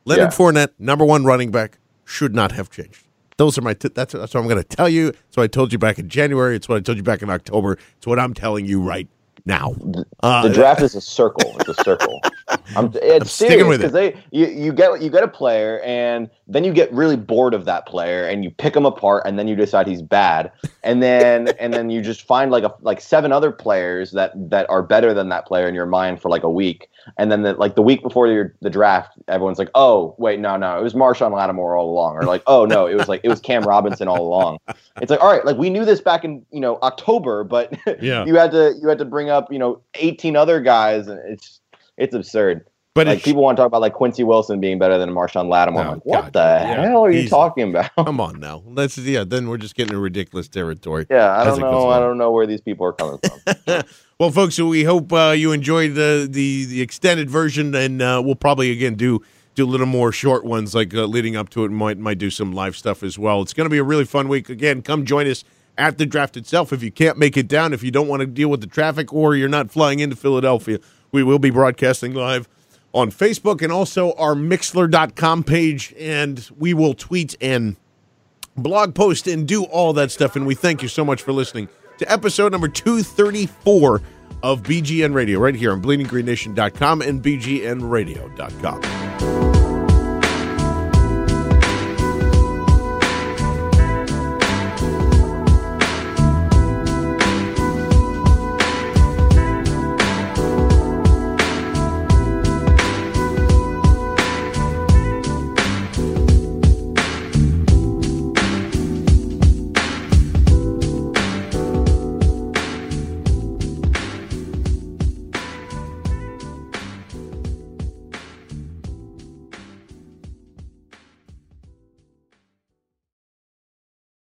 Leonard Yeah. Fournette, number one running back, should not have changed. Those are my. T- that's that's what I'm going to tell you. It's what I told you back in January. It's what I told you back in October. It's what I'm telling you right now. Uh, the draft is a circle. It's a circle. <laughs> I'm, it's I'm sticking with it. because they you, you get you get a player and then you get really bored of that player and you pick him apart and then you decide he's bad and then <laughs> and then you just find like a like seven other players that that are better than that player in your mind for like a week and then the, like the week before your, the draft everyone's like oh wait no no it was Marshon Lattimore all along or like oh no it was like it was Cam Robinson all along <laughs> it's like all right like we knew this back in you know October but Yeah. you had to you had to bring up you know 18 other guys and it's it's absurd But like people want to talk about like Quincy Wilson being better than Marshon Lattimore. I'm Oh, like, what God, the yeah. hell are you talking about? <laughs> Come on now. Let's yeah. Then we're just getting in ridiculous territory. yeah, I don't know. I don't know where these people are coming from. <laughs> Well, folks, we hope uh, you enjoyed the, the the extended version, and uh, we'll probably again do do a little more short ones, like uh, leading up to it. Might might do some live stuff as well. It's going to be a really fun week. Again, come join us at the draft itself. If you can't make it down, if you don't want to deal with the traffic, or you're not flying into Philadelphia, we will be broadcasting live on Facebook and also our Mixlr.com page, and we will tweet and blog post and do all that stuff. And we thank you so much for listening to episode number 234 of BGN Radio right here on bleedinggreennation.com and bgnradio.com.